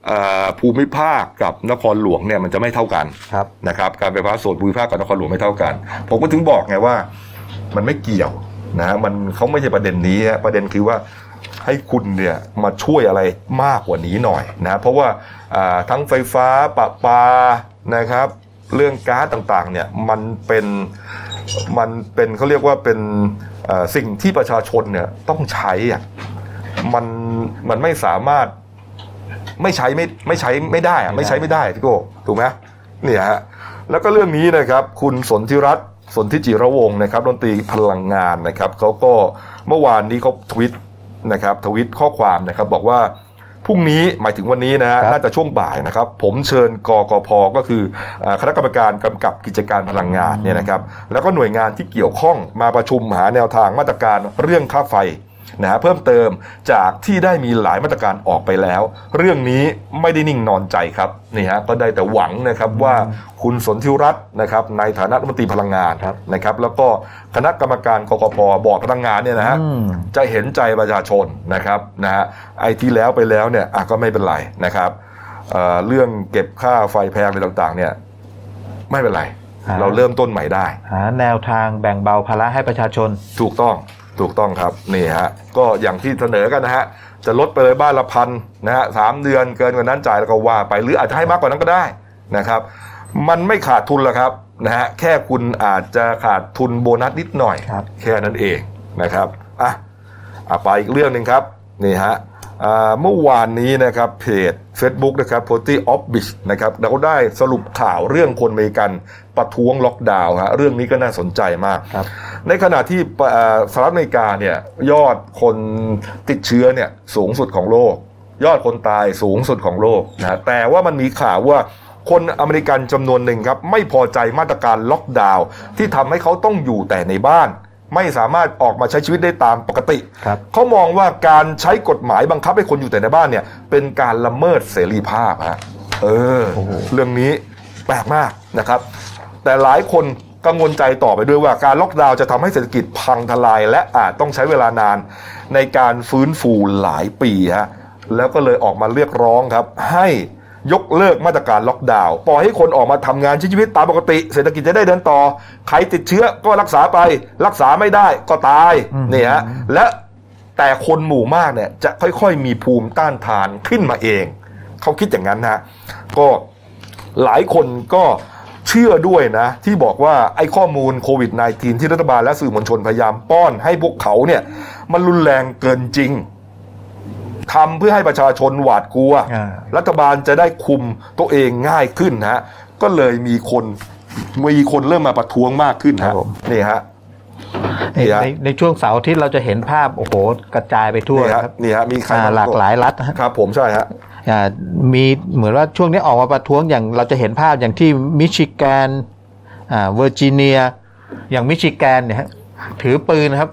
เอ่อภูมิภาคกับนครหลวงเนี่ยมันจะไม่เท่ากันครับนะครับการไฟฟ้าส่วนภูมิภาคกับนครหลวงไม่เท่ากัน ผมก็ถึงบอกไงว่า มันไม่เกี่ยว นะมันเขาไม่ใช่ประเด็นนี้ฮะประเด็นคือว่าให้คุณเนี่ยมาช่วยอะไรมากกว่านี้หน่อยนะเพราะว่าทั้งไฟฟ้าปะปานะครับ เรื่องก๊าซต่างๆเนี่ยมันเป็นมันเป็นเขาเรียกว่าเป็นสิ่งที่ประชาชนเนี่ยต้องใช้อะมันมันไม่สามารถไม่ใช้ไม่ไม่ใช้ไม่ได้อะไม่ใช้ไม่ได้พี่โก้ถูกไหมเนี่ยฮะแล้วก็เรื่องนี้นะครับ คุณสนธิรัตน์ สนธิจิระวงศ์นะครับดนตรีพลังงานนะครับเขาก็เมื่อวานนี้เขาทวิตนะครับทวิตข้อความนะครับบอกว่าพรุ่งนี้หมายถึงวันนี้นะฮะครับน่าจะช่วงบ่ายนะครับ ผมเชิญกกพก็คือเอ่อคณะกรรมการกำกับกิจการพลังงานเนี่ยนะครับ แล้วก็หน่วยงานที่เกี่ยวข้องมาประชุมหาแนวทางมาตรการเรื่องค่าไฟ นะฮะเพิ่มเติมจากที่ได้มีหลายมาตรการออกไปแล้ว เรื่องนี้ไม่ได้นิ่งนอนใจครับนี่ฮะก็ได้แต่หวังนะครับว่าคุณสนธิรัตน์นะครับในฐานะรัฐมนตรีพลังงานครับนะครับ แล้วก็คณะกรรมการกกพบอร์ดพลังงานเนี่ยนะฮะอืมจะเห็นใจประชาชนนะครับนะฮะไอ้ที่แล้วไปแล้วเนี่ยอะก็ไม่เป็นไรนะครับเอ่อเรื่องเก็บค่าไฟแพงอะไรต่างๆ เนี่ยไม่เป็นไรอ่าเราเริ่มต้นใหม่ได้ หาแนวทางแบ่งเบาภาระให้ประชาชนถูกต้อง ถูกต้องครับนี่ฮะก็อย่างที่เสนอกันนะฮะจะลดไปเลยบ้านละพันนะฮะสามเดือนเกินกว่านั้นจ่ายแล้วก็ว่าไปหรืออาจจะให้มากกว่านั้นก็ได้นะครับ มันไม่ขาดทุนหรอกครับนะฮะแค่คุณอาจจะขาดทุนโบนัสนิดหน่อยครับแค่นั้นเองนะครับอะอะไปอีกเรื่องหนึ่งครับนี่ฮะเมื่อวานนี้นะครับเพจ Facebook นะครับ p o t y of b i s h นะครับเราได้สรุปข่าวเรื่องคนอเมริกัน ประท้วงล็อกดาวน์ฮะเรื่องนี้ก็น่าสนใจมาก ในขณะที่สหรัฐอเมริกาเนี่ยยอดคนติดเชื้อเนี่ยสูงสุดของโลก ยอดคนตายสูงสุดของโลกนะแต่ว่ามันมีข่าวว่าคนอเมริกันจำนวนหนึ่งครับ ไม่พอใจมาตรการล็อกดาวน์ที่ทำให้เขาต้องอยู่แต่ในบ้าน ไม่สามารถออกมาใช้ชีวิตได้ตามปกติ เขามองว่าการใช้กฎหมายบังคับให้คนอยู่แต่ในบ้านเนี่ย เป็นการละเมิดเสรีภาพฮะเออ เรื่องนี้แปลกมากนะครับ แต่หลายคนกังวลใจต่อไปด้วยว่าการล็อกดาวน์จะทำให้เศรษฐกิจพังทลาย และอาจต้องใช้เวลานานในการฟื้นฟูหลายปีฮะแล้วก็เลยออกมาเรียกร้องครับ ให้ยกเลิกมาตรการล็อกดาวน์ปล่อยให้คนออกมาทำงานชีวิตตามปกติ เศรษฐกิจจะได้เดินต่อ ใครติดเชื้อก็รักษาไป รักษาไม่ได้ก็ตายเนี่ยฮะและแต่คนหมู่มากเนี่ยจะค่อยๆ มีภูมิต้านทานขึ้นมาเอง เขาคิดอย่างนั้นนะก็หลายคนก็เชื่อด้วยนะ ที่บอกว่าไอ้ข้อมูลโควิด -19 ที่รัฐบาลและสื่อมวลชนพยายามป้อนให้พวกเขาเนี่ย มันรุนแรงเกินจริงทำเพื่อให้ประชาชนหวาดกลัว รัฐบาลจะได้คุมตัวเองง่ายขึ้นฮะ ก็เลยมีคนมีคนเริ่มมาประท้วงมากขึ้นครับนี่ฮะในในช่วงเสาร์ที่เราจะเห็นภาพโอ้โหกระจายไปทั่วครับนี่ฮะมีใครหลากหลายรัฐครับผมใช่ฮะ มีเหมือนว่าช่วงนี้ออกมาประท้วงอย่างเราจะเห็นภาพอย่างที่มิชิแกนอ่าเวอร์จิเนีย อย่างมิชิแกนเนี่ยถือปืนครับ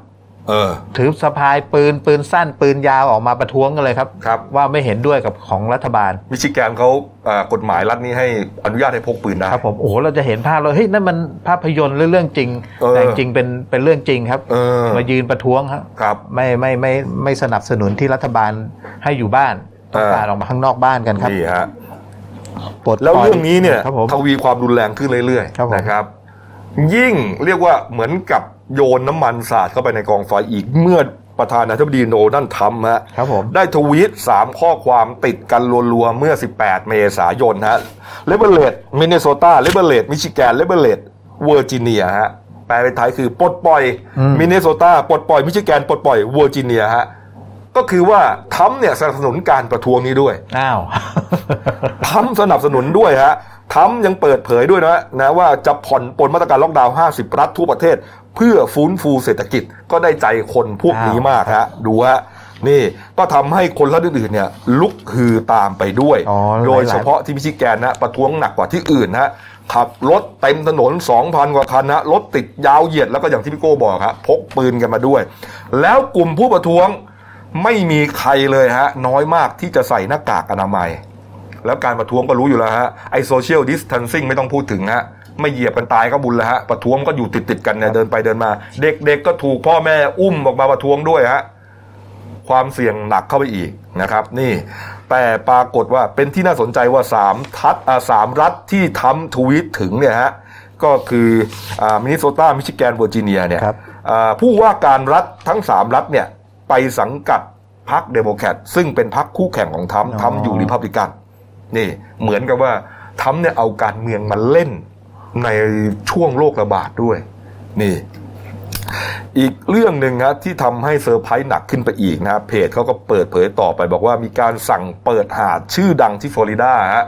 เออถือสะพายปืนปืนสั้นปืนยาวออกมาประท้วงกันเลยครับครับ ว่าไม่เห็นด้วยกับของรัฐบาล มิชิแกนเขากฎหมายรัฐนี้ให้อนุญาตให้พกปืนได้ครับผมโอ้โหเราจะเห็นภาพเลยเฮ้ยนั่นมันภาพยนตร์เรื่องจริงแต่จริงเป็นเป็นเรื่องจริงครับมายืนประท้วงครับครับไม่ไม่ไม่ไม่สนับสนุนที่รัฐบาลให้อยู่บ้าน ต้องการออกมาข้างนอกบ้านกันครับนี่ฮะแล้วเรื่องนี้เนี่ยทวีความรุนแรงขึ้นเรื่อยๆนะครับ ยิ่งเรียกว่าเหมือนกับโยนน้ำมันสาดเข้าไปในกองไฟอีกเมื่อประธานาธิบดีโนนั่นทำฮะครับผมได้ทวีตสามข้อความติดกันรัวๆ เมื่อ 18 เมษายนฮะLiberate Minnesota Liberate Michigan Liberate Virginia ฮะแปลเป็นไทยคือปลดปล่อยมินนิโซตาปลดปล่อยมิชิแกนปลดปล่อยเวอร์จิเนียฮะ ก็คือว่าทรัมป์เนี่ยสนับสนุนการประท้วงนี้ด้วยอ้าวทรัมป์สนับสนุนด้วยฮะทรัมป์ยังเปิดเผยด้วยนะนะว่าจะผ่อนปรนมาตรการล็อกดาวน์ 50 รัฐทั่วประเทศ เพื่อฟื้นฟูเศรษฐกิจก็ได้ใจคนพวกนี้มากฮะดูฮะนี่ก็ทำให้คนรัฐอื่นๆเนี่ยลุกฮือตามไปด้วย โดยเฉพาะที่มิชิแกนนะประท้วงหนักกว่าที่อื่นนะขับรถเต็มถนน 2,000 กว่าคันนะรถติดยาวเหยียดแล้วก็อย่างที่พี่โก้บอกครับพกปืนกันมาด้วย แล้วกลุ่มผู้ประท้วง ไม่มีใครเลยฮะ น้อยมากที่จะใส่หน้ากากอนามัย แล้วการประท้วงก็รู้อยู่แล้วฮะไอโซเชียลดิสทันซิ่งไม่ต้องพูดถึงฮะไม่เหยียบกันตายก็บุญแล้วฮะประท้วงก็อยู่ติดติดกันเนี่ยเดินไปเดินมา เด็กๆก็ถูกพ่อแม่อุ้มออกมาประท้วงด้วยฮะความเสี่ยงหนักเข้าไปอีกนะครับ นี่ แต่ปรากฏว่าเป็นที่น่าสนใจว่าสามทัดสามรัฐที่ทรัมป์ทวีตถึงเนี่ยฮะก็คือมินนิโซตามิชิแกนเวอร์จิเนียเนี่ยผู้ว่าการรัฐทั้งสามรัฐเนี่ย ไปสังกัดพรรคเดโมแครตซึ่งเป็นพรรคคู่แข่งของทรัมป์ทรัมป์อยู่รีพับลิกันนี่เหมือนกับว่าทรัมป์เนี่ยเอาการเมืองมาเล่นในช่วงโรคระบาดด้วย นี่ อีกเรื่องหนึ่งนะที่ทำให้เซอร์ไพรส์หนักขึ้นไปอีกนะเพจเขาก็เปิดเผยต่อไป บอกว่ามีการสั่งเปิดหาดชื่อดังที่ฟลอริดาฮะ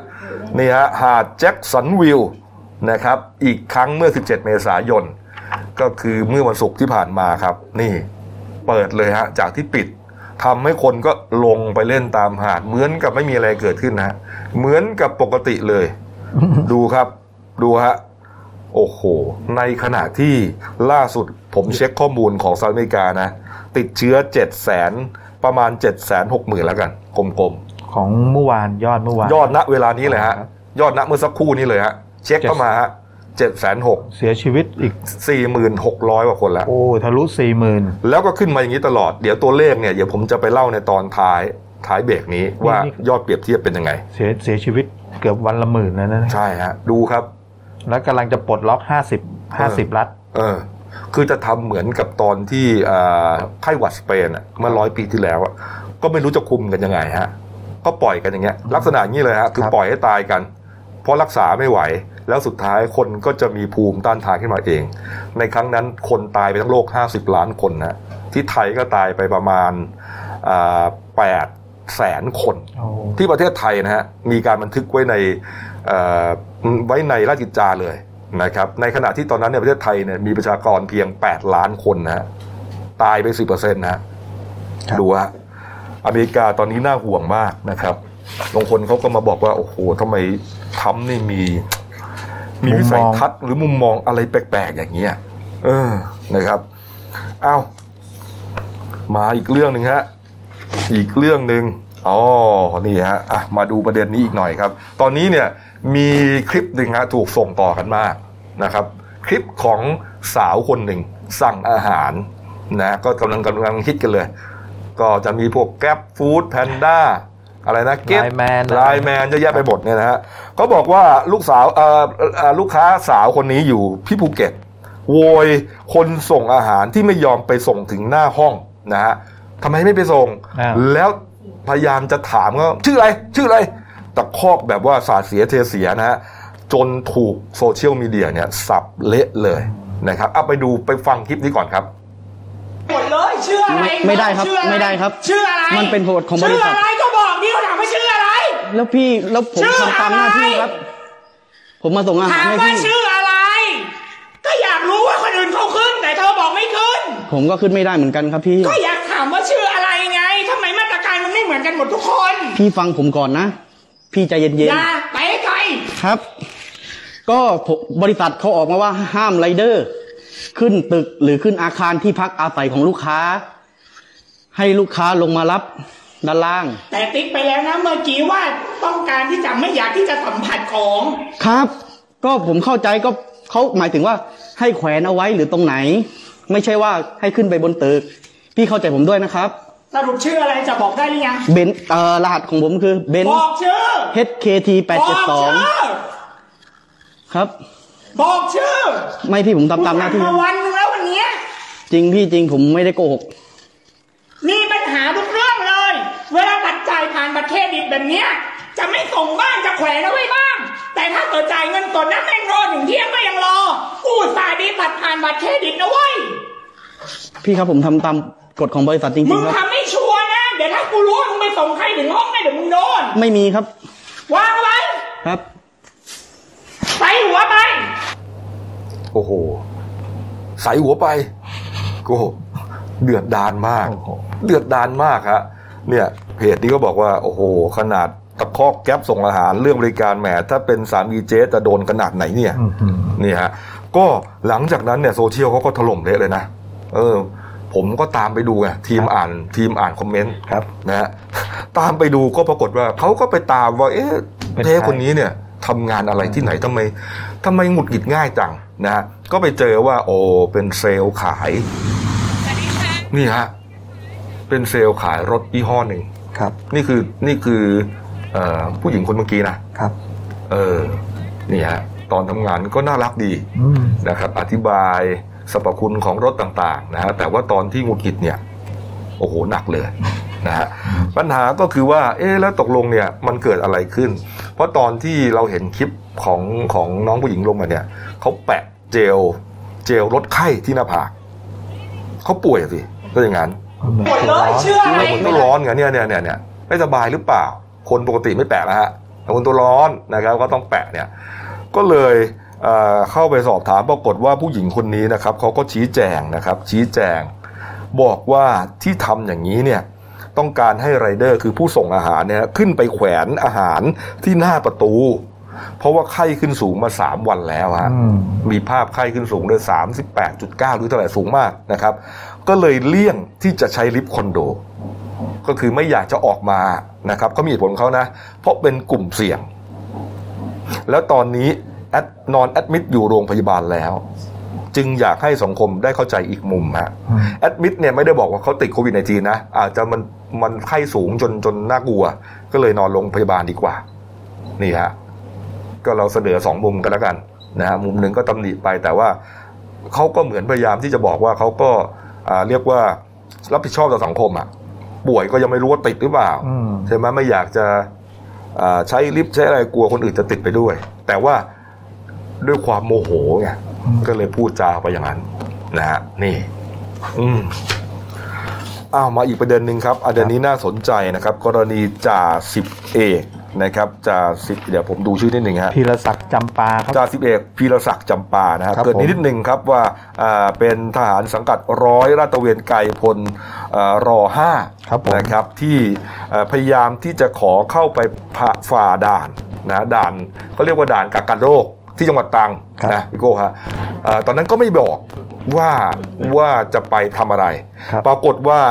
นี่ฮะหาดแจ็คสันวิลนะครับ อีกครั้งเมื่อ 17 เมษายน ก็คือเมื่อวันศุกร์ที่ผ่านมาครับ นี่ เปิดเลยฮะจากที่ปิดทำให้คนก็ลงไปเล่นตามหาด เหมือนกับไม่มีอะไรเกิดขึ้นนะเหมือนกับปกติเลย ดูครับ ดูฮะโอ้โห ในขณะที่ล่าสุดผมเช็คข้อมูลของสหรัฐอเมริกานะ ติดเชื้อเจ็ดแสนประมาณเจ็ดแสนหกหมื่นแล้วกันกลมๆ ของเมื่อวานยอดเมื่อวาน ยอดณเวลานี้เลยฮะ ยอดณเมื่อสักครู่นี้เลยฮะ เช็คเข้ามาฮะ เจ็ดแสนหกเสียชีวิตอีก สี่หมื่นหกร้อยกว่าคนแล้ว โอ้ทะลุสี่หมื่นแล้วก็ขึ้นมาอย่างนี้ตลอด เดี๋ยวตัวเลขเนี่ยเดี๋ยวผมจะไปเล่าในตอนท้ายท้ายเบรกนี้ว่ายอดเปรียบเทียบเป็นยังไง เสียเสียชีวิตเกือบวันละหมื่นแล้วนะใช่ฮะดูครับ แล้วกำลังจะปลดล็อกห้าสิบห้าสิบรัฐ เออ คือจะทำเหมือนกับตอนที่ไข้หวัดสเปนเมื่อร้อยปีที่แล้วก็ไม่รู้จะคุมกันยังไงฮะก็ปล่อยกันอย่างเงี้ยลักษณะนี้เลยฮะคือปล่อยให้ตายกัน เพราะรักษาไม่ไหว แล้วสุดท้ายคนก็จะมีภูมิต้านทานขึ้นมาเอง ในครั้งนั้นคนตายไปทั้งโลกห้าสิบล้านคนนะที่ไทยก็ตายไปประมาณแปดแสนคน ที่ประเทศไทยนะฮะมีการบันทึกไว้ในไว้ในราชกิจจาเลยนะครับในขณะที่ตอนนั้นในประเทศไทยเนี่ยมีประชากรเพียง 8 ล้านคนนะฮะตายไปสิบเปอร์เซ็นต์นะดูฮะอเมริกาตอนนี้น่าห่วงมากนะครับบางคนเขาก็มาบอกว่า โอ้โหทำไม ทำนี่มี มีวิสัยทัศน์หรือมุมมองอะไรแปลกๆอย่างเงี้ย เออนะครับเอามาอีกเรื่องหนึ่งฮะอีกเรื่องหนึ่งอ๋อนี่ฮะอะมาดูประเด็นนี้อีกหน่อยครับ ตอนนี้เนี่ยมีคลิปหนึ่งฮะถูกส่งต่อกันมากนะครับ คลิปของสาวคนหนึ่งสั่งอาหารนะก็กำลังกำลังฮิตกันเลย ก็จะมีพวกแก๊ปฟู้ดแพนด้า อะไรนะเก็ตไลแมนไลแมนจะแยกไปหมดเนี่ยนะฮะเขาบอกว่าลูกสาวเอ่อลูกค้าสาวคนนี้อยู่ที่ภูเก็ตโวยคนส่งอาหารที่ไม่ยอมไปส่งถึงหน้าห้องนะฮะทำไมไม่ไปส่ง แล้วพยายามจะถามว่าชื่ออะไร ชื่ออะไรตะคอกแบบว่าสาดเสียเทเสียนะฮะจนถูกโซเชียลมีเดียเนี่ยสับเละเลยนะครับเอาไปดูไปฟังคลิปนี้ก่อนครับหมดเลยชื่ออะไรไม่ได้ครับ ไม่ได้ครับ ชื่ออะไร มันเป็นโหดของบริษัทชื่ออะไรก็บอก แล้วพี่แล้วผมทำตามหน้าที่ครับ ผมมาส่งอาหารให้พี่ถามว่าชื่ออะไร ก็อยากรู้ว่าคนอื่นเขาขึ้น แต่เธอบอกไม่ขึ้น ผมก็ขึ้นไม่ได้เหมือนกันครับพี่ ก็อยากถามว่าชื่ออะไรไงทำไมมาตรการมันไม่เหมือนกันหมดทุกคนพี่ฟังผมก่อนนะ พี่ใจเย็นๆอย่าไปไกลครับ ก็บริษัทเขาออกมาว่าห้ามไรเดอร์ ขึ้นตึกหรือขึ้นอาคารที่พักอาศัยของลูกค้า ให้ลูกค้าลงมารับ ด้านล่าง แต่ติ๊กไปแล้วนะเมื่อกี้ว่าต้องการที่จะไม่อยากที่จะสัมผัสของ ครับ ก็ผมเข้าใจก็เขาหมายถึงว่าให้แขวนเอาไว้หรือตรงไหน ไม่ใช่ว่าให้ขึ้นไปบนตึกพี่เข้าใจผมด้วยนะครับสรุปชื่ออะไรจะบอกได้หรือยังเบนเอ่อรหัสของผมคือเบนบอกชื่อ HKT แปดเจ็ดสองครับ บอกชื่อ ไม่พี่ผมทำตามหน้าที่มาวันนึงแล้ววันนี้จริงพี่จริงผมไม่ได้โกหก มีปัญหาทุกเรื่องเลย เวลาบัตรจ่ายผ่านบัตรเครดิตแบบเนี้ยจะไม่ส่งบ้านจะแขวนเอาไว้บ้าง แต่ถ้าเกิดจ่ายเงินสดนะแม่งรอถึงเที่ยงก็ยังรอกูสายดีบัตรผ่านบัตรเครดิตนะเว้ยพี่ครับผมทำตามกฎของบริษัทจริงๆมึงทำไม่ชัวร์นะ เดี๋ยวถ้ากูรู้มึงไปส่งใครถึงห้องได้เดี๋ยวมึงโดนไม่มีครับวางไว้ครับ ใส่หัวไป โอ้โห ใส่หัวไปโอ้เดือดดานมาก เดือดดานมากฮะ เนี่ยเพจนี้ก็บอกว่าโอ้โห ขนาดตะคอกแก๊ปส่งอาหารเรื่องบริการแหมถ้าเป็นสามีเจ๊จะโดนขนาดไหนเนี่ยนี่ฮะก็หลังจากนั้นเนี่ยโซเชียลเขาก็ถล่มเละเลยนะเออ ผมก็ตามไปดูไงทีมอ่านทีมอ่านคอมเมนต์นะฮะตามไปดูก็ปรากฏว่าเขาก็ไปตามว่า เอ๊ะเจ๊คนนี้เนี่ยทำงานอะไรที่ไหนทำไมทำไมหงุดหงิดง่ายจังนะฮะก็ไปเจอว่า โอ้เป็นเซลล์ขาย นี่ฮะ เป็นเซลล์ขายรถยี่ห้อหนึ่งครับ นี่คือนี่คืออผู้หญิงคนเมื่อกี้นะครับ เออนี่ฮะตอนทำงานก็น่ารักดีนะครับ อธิบายสรรพคุณของรถต่างๆนะฮะแต่ว่าตอนที่หงุดหงิดเนี่ยโอ้โหหนักเลยนะฮะปัญหาก็คือว่า เอ๊แล้วตกลงเนี่ยมันเกิดอะไรขึ้น เพราะตอนที่เราเห็นคลิปของของน้องผู้หญิงลงมาเนี่ยเขาแปะเจลเจลลดไข้ที่หน้าผากเขาป่วยสิก็อย่างนั้น ป่วยเลยเชื่ออะไรมันก็ร้อนไงเนี่ยเนี่ยเนี่ยเนี่ยไม่สบายหรือเปล่า คนปกติไม่แปะนะฮะแต่คนตัวร้อนนะครับก็ต้องแปะเนี่ย ก็เลยเข้าไปสอบถามปรากฏว่าผู้หญิงคนนี้นะครับเขาก็ชี้แจงนะครับ ชี้แจง บอกว่าที่ทำอย่างนี้เนี่ยต้องการให้ไรเดอร์คือผู้ส่งอาหารเนี่ยขึ้นไปแขวนอาหารที่หน้าประตู เพราะว่าไข้ขึ้นสูงมาสามวันแล้วฮะมีภาพไข้ขึ้นสูงเลยสามสิบแปดจุดเก้าหรือเท่าไหร่สูงมากนะครับ ก็เลยเลี่ยงที่จะใช้ลิฟต์คอนโด ก็คือไม่อยากจะออกมานะครับเขามีผลเขานะ เพราะเป็นกลุ่มเสี่ยง แล้วตอนนี้แอดนอน admit อยู่โรงพยาบาลแล้วจึงอยากให้สังคมได้เข้าใจอีกมุมฮะแอดมิดเนี่ยไม่ได้บอกว่าเขาติดโควิดในจีนะอาจจะมันมันไข้สูงจนจนน่ากลัว ก็เลยนอนโรงพยาบาลดีกว่า นี่ฮะ ก็เราเสนอสองมุมกันแล้วกันนะฮะมุมหนึ่งก็ตำหนิไปแต่ว่าเขาก็เหมือนพยายามที่จะบอกว่าเขาก็เรียกว่ารับผิดชอบต่อสังคมอะป่วยก็ยังไม่รู้ว่าติดหรือเปล่าใช่ไหมไม่อยากจะใช้ลิฟต์ใช้อะไรกลัวคนอื่นจะติดไปด้วย แต่ว่าด้วยความโมโหไงก็เลยพูดจาไปอย่างนั้น นะฮะนี่ อืมอ้าวมาอีกประเด็นหนึ่งครับประเด็นนี้น่าสนใจนะครับ กรณีจ่าสิบเอก นะครับจ่าสิบเดี๋ยวผมดูชื่อนิดหนึ่งฮะพีรศักดิ์จำปาครับจ่าสิบเอกพีรศักดิ์จำปานะครับครับเกิดนิดหนึ่งครับว่าอ่าเป็นทหารสังกัดร้อยราชตระเวนไกรพลเอ่อรอห้าครับผมนะครับที่เอ่อพยายามที่จะขอเข้าไปผ่าฝ่าด่านนะด่านเขาเรียกว่าด่านกักกันโรคที่จังหวัดตรังนะพี่โก้ฮะเอ่อตอนนั้นก็ไม่บอกว่าว่าจะไปทำอะไรครับปรากฏว่า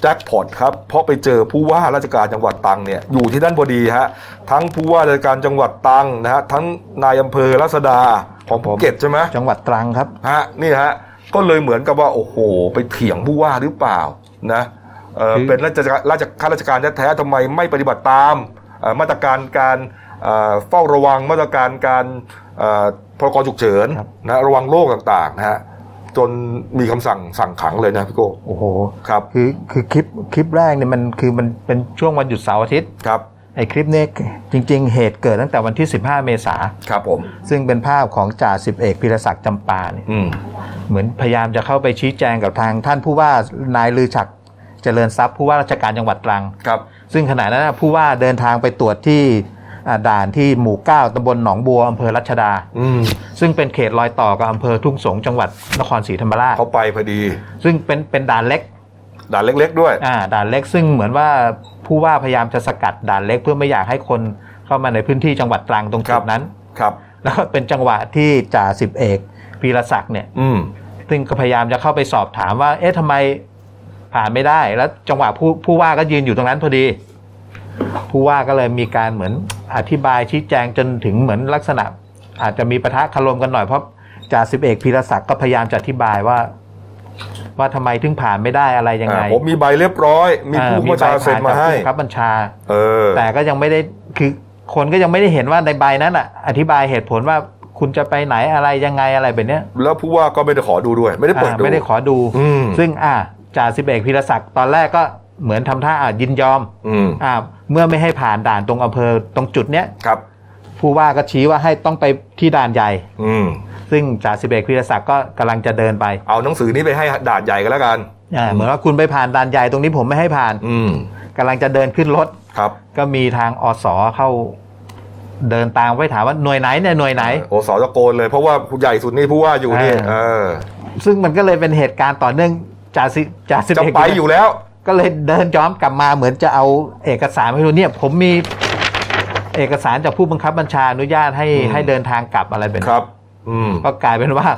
แจ็คพอตครับ เพราะไปเจอผู้ว่าราชการจังหวัดตรังเนี่ยอยู่ที่นั่นพอดีฮะทั้งผู้ว่าราชการจังหวัดตรังนะฮะทั้งนายอำเภอรัศดาของภูเก็ตใช่ไหมจังหวัดตรังครับฮะนี่ฮะก็เลยเหมือนกับว่าโอ้โห ไปเถียงผู้ว่าหรือเปล่านะเออคือเป็นราชการราชข้าราชการแท้ๆทำไมไม่ปฏิบัติตามเอ่อมาตรการการเอ่อเฝ้าระวังมาตรการการเอ่อพรกฉุกเฉินนะระวังโรคต่างๆนะฮะ จนมีคำสั่งสั่งขังเลยนะพี่โก้โอ้โหครับคือคือคลิปคลิปแรกเนี่ยมันคือมันเป็นช่วงวันหยุดเสาร์อาทิตย์ครับไอ้คลิปนี้จริง ๆ เหตุเกิดตั้งแต่วันที่ 15 เมษาครับผม ซึ่งเป็นภาพของจ่าสิบเอกพิรศักดิ์จำปาเนี่ยอืมเหมือนพยายามจะเข้าไปชี้แจงกับทางท่านผู้ว่านายลือฉักเจริญทรัพย์ผู้ว่าราชการจังหวัดตรังครับ ซึ่งขณะนั้นนะผู้ว่าเดินทางไปตรวจที่อ่า ด่านที่หมู่เก้าตำบลหนองบัวอำเภอรัชดาอืมซึ่งเป็นเขตรอยต่อกับอำเภอทุ่งสงจังหวัดนครศรีธรรมราชเขาไปพอดี ซึ่งเป็นเป็นด่านเล็ก ด่านเล็ก ๆ ด้วยอ่าด่านเล็กซึ่งเหมือนว่าผู้ว่าพยายามจะสกัดด่านเล็ก เพื่อไม่อยากให้คนเข้ามาในพื้นที่จังหวัดตรังตรงคจุรัดบนั้นครับ แล้วก็เป็นจังหวะที่จ่าสิบเอกพีรศักดิ์เนี่ยอืมซึ่งก็พยายามจะเข้าไปสอบถามว่า เอ๊ะทำไมผ่านไม่ได้ แล้วจังหวะผู้ผู้ว่าก็ยืนอยู่ตรงนั้นพอดี ผู้ว่าก็เลยมีการเหมือนอธิบายชี้แจงจนถึงเหมือนลักษณะ อาจจะมีปะทะคารมกันหน่อยเพราะจ่าสิบเอกพีรศักดิ์ก็พยายามจะอธิบายว่า ว่าทำไมถึงผ่านไม่ได้อะไรยังไงอ่าผมมีใบเรียบร้อย มีผู้บัญชาเซ็นมาให้ครับบัญชา เออ แต่ก็ยังไม่ได้คือคนก็ยังไม่ได้เห็นว่าในใบนั้นอะ อธิบายเหตุผลว่าคุณจะไปไหนอะไรยังไงอะไรแบบเนี้ย แล้วผู้ว่าก็ไม่ได้ขอดูด้วย ไม่ได้เปิดอ่าดูไม่ได้ขอดูอืมซึ่งอ่าจ่าสิบเอกพิรศักดิ์ตอนแรกก็ เหมือนทำท่าอ่ายินยอมอืมอ่าเมื่อไม่ให้ผ่านด่านตรงอำเภอตรงจุดเนี้ยครับ ผู้ว่าก็ชี้ว่าให้ต้องไปที่ด่านใหญ่ อืมซึ่งจ่าสิบเอกพิรศักดิ์ก็กำลังจะเดินไป เอาหนังสือนี้ไปให้ด่านใหญ่กันแล้วกันอ่าเหมือนว่าคุณไปผ่านด่านใหญ่ตรงนี้ผมไม่ให้ผ่าน อืมกำลังจะเดินขึ้นรถครับ ก็มีทางอสเข้าเดินตามไปถามว่าหน่วยไหนเนี่ยหน่วยไหนโอ้สอตะโกนเลยเพราะว่าผู้ใหญ่สุดนี่ผู้ว่าอยู่นี่อ่าเออ ซึ่งมันก็เลยเป็นเหตุการณ์ต่อเนื่องจ่าสิจ่าสิบจะเอกไปอยู่แล้ว ก็เลยเดินย้อนกลับมาเหมือนจะเอาเอกสารให้ดูเนี่ย ผมมีเอกสารจากผู้บังคับบัญชาอนุญาตให้อืมให้เดินทางกลับอะไรแบบคนี้รับ อืมก็กลายเป็นว่า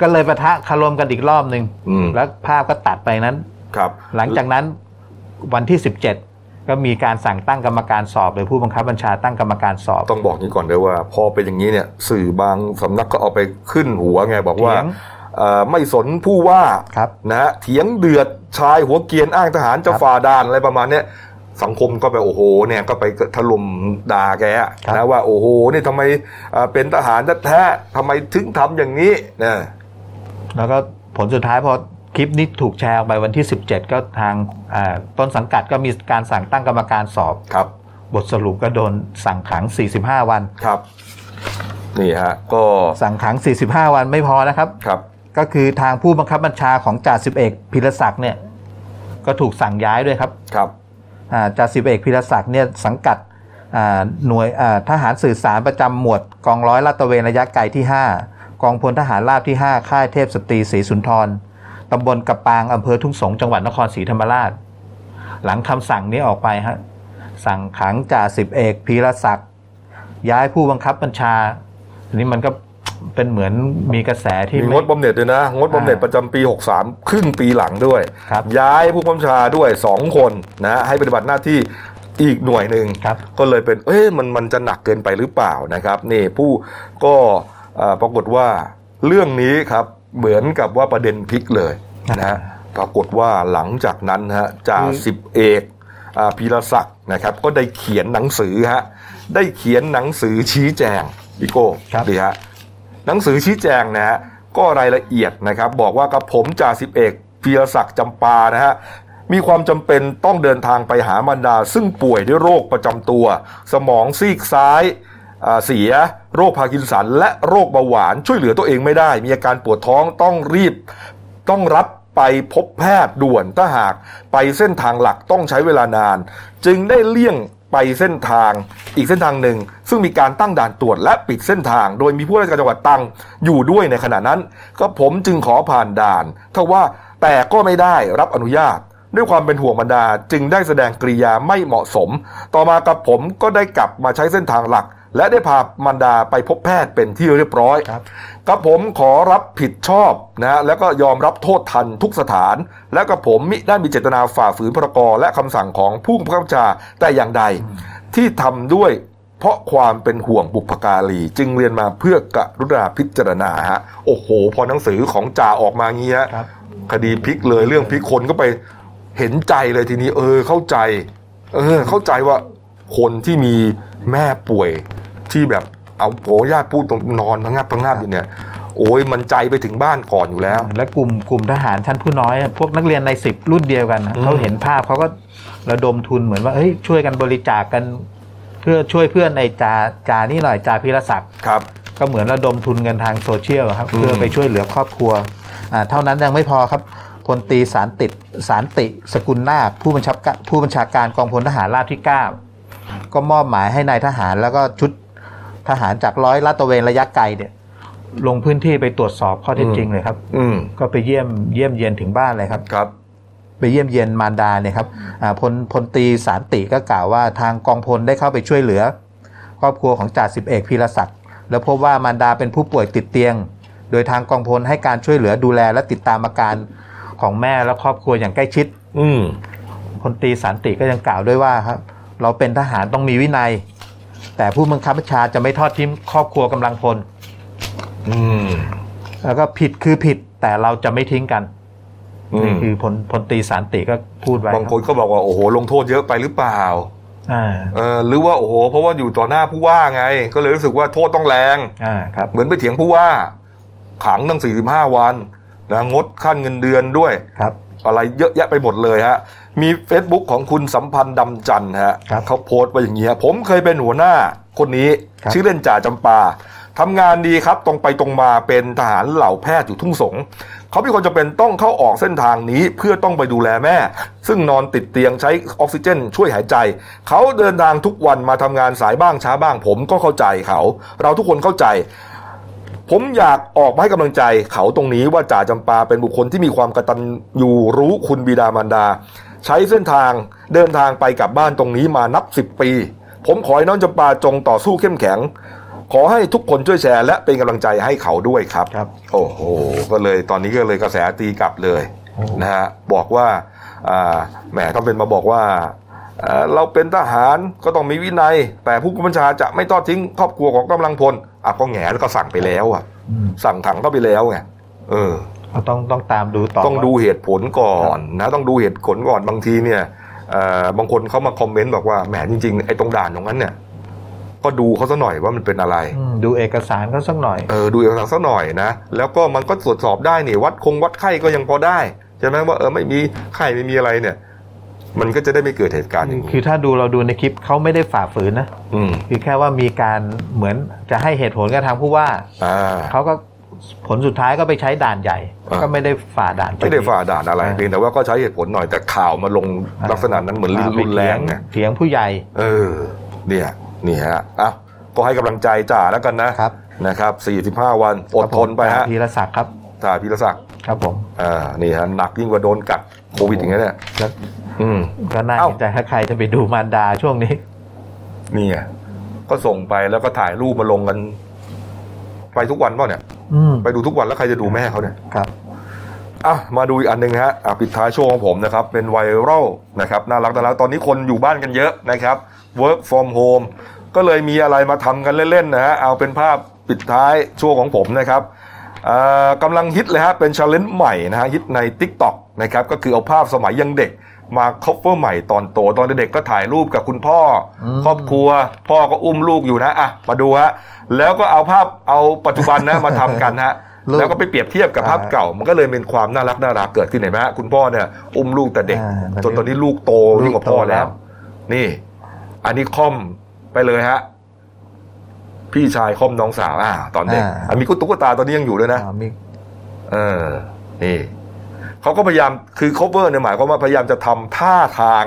ก็เลยประทะคารมกันอีกรอบหนึ่งอืมแล้วภาพก็ตัดไปนั้น ครับ หลังจากนั้นวันที่17ก็มีการสั่งตั้งกรรมการสอบโดยผู้บังคับบัญชาตั้งกรรมการสอบ ต้องบอกนี้ก่อนเลยว่า พอเป็นอย่างนี้เนี่ย สื่อบางสำนักก็เอาไปขึ้นหัวไงบอกว่าเถียงเอ่อ ไม่สนผู้ว่าครับนะฮะเถียงเดือดชายหัวเกรียนอ้างทหารจะครับฝ่าด่านอะไรประมาณเนี้ยสังคมก็ไปโอ้โหเนี่ยก็ไปถล่มด่าแกอะครับนะว่าโอ้โหนี่ทำไมเอ่อเป็นทหารแท้ๆทำไมถึงทำอย่างนี้นะแล้วก็ผลสุดท้ายพอคลิปนี้ถูกแชร์ออกไปวันที่ 17 ก็ทางอ่าต้นสังกัดก็มีการสั่งตั้งกรรมการสอบครับ บทสรุปก็โดนสั่งขัง 45 วันครับนี่ฮะก็สั่งขัง 45 วันไม่พอนะครับครับ ก็คือทางผู้บังคับบัญชาของจ่าสิบเอกพิรศักดิ์เนี่ยก็ถูกสั่งย้ายด้วยครับครับอ่าจ่าสิบเอกพิรศักดิ์เนี่ยสังกัดอ่าหน่วยอ่าทหารสื่อสารประจำหมวดกองร้อยลาดตระเวนระยะไกลที่ 5 กองพลทหารราบที่ 5 ค่ายเทพสตรีศรีสุนทรตำบลกระปางอำเภอทุ่งสงจังหวัดนครศรีธรรมราช หลังคำสั่งนี้ออกไปฮะสั่งขังจ่าสิบเอกพีรศักดิ์ย้ายผู้บังคับบัญชาทีนี้มันก็ เป็นเหมือนมีกระแสที่มีไม่งดบำเหน็จด้วยนะ งดบำเหน็จอ่าประจำปี 63 ครึ่งปีหลังด้วยครับย้ายผู้กำกับชาด้วย 2 คนนะฮะให้ปฏิบัติหน้าที่อีกหน่วยหนึ่งครับก็เลยเป็นเอ๊ะมันมันจะหนักเกินไปหรือเปล่านะครับนี่ผู้ก็เอ่อปรากฏว่าเรื่องนี้ครับเหมือนกับว่าประเด็นพลิกเลยนะฮะปรากฏว่าหลังจากนั้นฮะจ่าสิบเอกอ่าพีรศักดิ์นะครับ ก็ได้เขียนหนังสือฮะได้เขียนหนังสือชี้แจงพี่โก้ครับดีฮะ หนังสือชี้แจงนะฮะก็รายละเอียดนะครับ บอกว่ากับผมจ่าสิบเอกพีรศักดิ์จำปานะฮะมีความจำเป็นต้องเดินทางไปหามารดา ซึ่งป่วยด้วยโรคประจำตัว สมองซีกซ้ายเสียโรคพาร์กินสัน และโรคเบาหวานช่วยเหลือตัวเองไม่ได้ มีอาการปวดท้องต้องรีบ ต้องรับไปพบแพทย์ด่วนถ้าหากไปเส้นทางหลักต้องใช้เวลานาน จึงได้เลี่ยง ไปเส้นทางอีกเส้นทางหนึ่ง ซึ่งมีการตั้งด่านตรวจและปิดเส้นทาง โดยมีผู้ราชการจังหวัดตังอยู่ด้วยในขณะนั้น ก็ผมจึงขอผ่านด่านถ้าว่าแต่ก็ไม่ได้รับอนุญาต ด้วยความเป็นห่วงบรรดา จึงได้แสดงกริยาไม่เหมาะสม ต่อมากับผมก็ได้กลับมาใช้เส้นทางหลัก และได้พามันดาไปพบแพทย์เป็นที่เรียบร้อยครับกับผมขอรับผิดชอบนะฮะแล้วก็ยอมรับโทษทันทุกสถาน และกับผมมิได้มีเจตนาฝ่าฝืนพรกและคำสั่งของผู้บังคับบัญชาแต่อย่างใด ที่ทำด้วยเพราะความเป็นห่วงบุพการีจึงเรียนมาเพื่อกรุณาพิจารณาฮะโอ้โห พอหนังสือของจ่าออกมางี้ฮะครับ คดีพลิกเลยเรื่องพลิกคนก็ไปเห็นใจเลยทีนี้ เออเข้าใจ เออ เข้าใจว่าคนที่มีแม่ป่วย ที่แบบเอาโผญาติพูดตรงนอนพังงาบพังงาบอยู่เนี่ยโอ้ยมันใจไปถึงบ้านก่อนอยู่แล้ว และกลุ่มกลุ่มทหารชั้นผู้น้อย พวกนักเรียนในสิบรุ่นเดียวกันนะอืมเขาเห็นภาพเขาก็ระดมทุนเหมือนว่าเฮ้ยช่วยกันบริจาคกัน เพื่อช่วยเพื่อนในจาจานี่หน่อยจาพิรศักดิ์ครับ ก็เหมือนระดมทุนเงินทางโซเชียลอะครับอืมเพื่อไปช่วยเหลือครอบครัวอ่าเท่านั้นยังไม่พอครับพลตรีสารติดสารติ สกุลนาคผู้บัญชาการผู้บัญชาการกองพลทหารราบที่ 9 ก็มอบหมายให้นายทหารแล้วก็ชุด ทหารจากร้อยลาดตระเวนระยะไกลเนี่ยลงพื้นที่ไปตรวจสอบข้อเท็จจริงเลยครับ อืมก็ไปเยี่ยมเยี่ยมเยียนถึงบ้านเลยครับ ครับ ไปเยี่ยมเยียนมารดาเนี่ยครับอ่าพลพลตรีสันติก็กล่าวว่าทางกองพลได้เข้าไปช่วยเหลือ ครอบครัวของจ่าสิบเอกพีรศักดิ์แล้วพบว่ามารดาเป็นผู้ป่วยติดเตียง โดยทางกองพลให้การช่วยเหลือดูแลและติดตามอาการของแม่และครอบครัวอย่างใกล้ชิด อืมพลตรีสันติก็ยังกล่าวด้วยว่าครับ เราเป็นทหารต้องมีวินัย แต่ผู้บังคับบัญชาจะไม่ทอดทิ้งครอบครัวกำลังพล อืม แล้วก็ผิดคือผิดแต่เราจะไม่ทิ้งกันอืนี่มคือพลพลตรีสันติก็พูดไว้บางคนก็บอกว่าโอ้โหลงโทษเยอะไปหรือเปล่า อ่าเออหรือว่าโอ้โห เพราะว่าอยู่ต่อหน้าผู้ว่าไง ก็เลยรู้สึกว่าโทษต้องแรง อ่าครับเหมือนไปเถียงผู้ว่า ขังตั้ง 45 วันนะงดขั้นเงินเดือนด้วย ครับ อะไรเยอะแยะไปหมดเลยฮะ มี Facebook ของคุณสัมพันธ์ดำจันทร์ฮะครับ เขาโพสต์ไว้อย่างนี้ฮะผมเคยเป็นหัวหน้าคนนี้ ครับ ชื่อเล่นจ่าจำปาทำงานดีครับตรงไปตรงมาเป็นทหารเหล่าแพทย์อยู่ทุ่งสง เขามีคนจำเป็นต้องเข้าออกเส้นทางนี้เพื่อต้องไปดูแลแม่ ซึ่งนอนติดเตียงใช้ออกซิเจน ช่วยหายใจ เขาเดินทางทุกวันมาทำงานสายบ้างช้าบ้าง ผมก็เข้าใจเขา เราทุกคนเข้าใจ ผมอยากออกมาให้กำลังใจเขาตรงนี้ว่าจ่าจำปาเป็นบุคคลที่มีความกตัญญูรู้คุณบิดามารดา ใช้เส้นทางเดินทางไปกลับบ้านตรงนี้มานับสิบปี ผมขอให้น้องจำปาจงต่อสู้เข้มแข็ง ขอให้ทุกคนช่วยแชร์ และเป็นกำลังใจให้เขาด้วยครับ ครับ โอ้โห ก็เลยตอนนี้ก็เลยกระแสตีกลับเลยโอ้ นะฮะบอกว่าอ่าแหมต้องเป็นมาบอกว่าอ่าเราเป็นทหารก็ต้องมีวินัย แต่ผู้บัญชาจะไม่ทอดทิ้งครอบครัวของกำลังพลอะก็แหงแล้วก็สั่งไปแล้วอะ อืมสั่งขังเข้าไปแล้วไงเออเรา ต้องต้องตามดูต่อต้องดูเหตุผลก่อนนะต้องดูเหตุผลก่อนบางทีเนี่ยเอ่อบางคนเขามาคอมเมนต์บอกว่าแหมจริงๆไอ้ตรงด่านตรงนั้นเนี่ยก็ดูเขาซะหน่อยว่ามันเป็นอะไรอืมดูเอกสารเขาสักหน่อยเออดูเอกสารสักหน่อยนะแล้วก็มันก็ตรวจสอบได้นี่วัดคงวัดไข้ก็ยังพอได้ใช่ไหมว่าเออไม่มีไข้ไม่มีอะไรเนี่ย มันก็จะได้ไม่เกิดเหตุการณ์อย่างคืนี้อถ้าดูเราดูในคลิปเขาไม่ได้ฝ่าฝืนนะอืมคือแค่ว่ามีการเหมือนจะให้เหตุผลกับทางผู้ว่าอ่าเขาก็ ผลสุดท้ายก็ไปใช้ด่านใหญ่อ่าก็ไม่ได้ฝ่าด่านจุไม่ได้นี้ฝ่าด่านอะไรอ่าเพียงแต่ว่าก็ใช้เหตุผลหน่อยแต่ข่าวมาลงอ่าลักษณะนั้นเหมือนอ่ารุนแรงไงเถียงผู้ใหญ่ เออ เนี่ยนี่ฮะอะก็ให้กำลังใจจ่าแล้วกันนะครับนะครับ 45 วันอดทนไปฮะพีรศักดิ์ครับจ่าพีรศักดิ์ครับผมอ่านี่ฮะหนักยิ่งกว่าโดนกัดโควิดอย่างเงี้ยเนี่ยแล้วอืมก็น่าเอ้าเห็นใจถ้าใครจะไปดูมารดาช่วงนี้นี่ไงก็ส่งไปแล้วก็ถ่ายรูปมาลงกัน ไปทุกวันเปล่าเนี่ยอืมไปดูทุกวันแล้วใครจะดูแม่เขาเนี่ยครับอะมาดูอีกอันหนึ่งฮะอะปิดท้ายช่วงของผมนะครับ เป็นไวรัลนะครับน่ารักน่ารักตอนนี้คนอยู่บ้านกันเยอะนะครับ work from home ก็เลยมีอะไรมาทำกันเล่นๆนะฮะเอาเป็นภาพปิดท้ายช่วงของผมนะครับอ่ากำลังฮิตเลยฮะเป็นช l เลน g e ใหม่นะฮะฮิตใน Tik t o อกนะครับก็คือเอาภาพสมัยยังเด็ก มา cover ใหม่ตอนโตตอนเด็กๆก็ถ่ายรูปกับคุณพ่ออมครอบครัว พ่อก็อุ้มลูกอยู่นะอะมาดูฮะแล้วก็เอาภาพเอาปัจจุบันนะมาทำกันฮะลูกแล้วก็ไปเปรียบเทียบกับภาพอ่าเก่า มันก็เลยเป็นความน่ารักน่ารักเกิดขึ้นเห็นไหมฮะคุณพ่อเนี่ยอุ้มลูกแต่เด็กอ่าจนตอนนี้ลูกโตยิ่งกว่าพ่อแล้ว นี่ อันนี้ค่อมไปเลยฮะพี่ชายค่อมน้องสาวอ่า ตอนเด็กอ่าอันมีกุตุ๊กตาตอนนี้ยังอยู่ด้วยนะอ่ามีเออนี่ เขาก็พยายามคือ cover เนี่ยหมายความว่าพยายามจะทำท่าทาง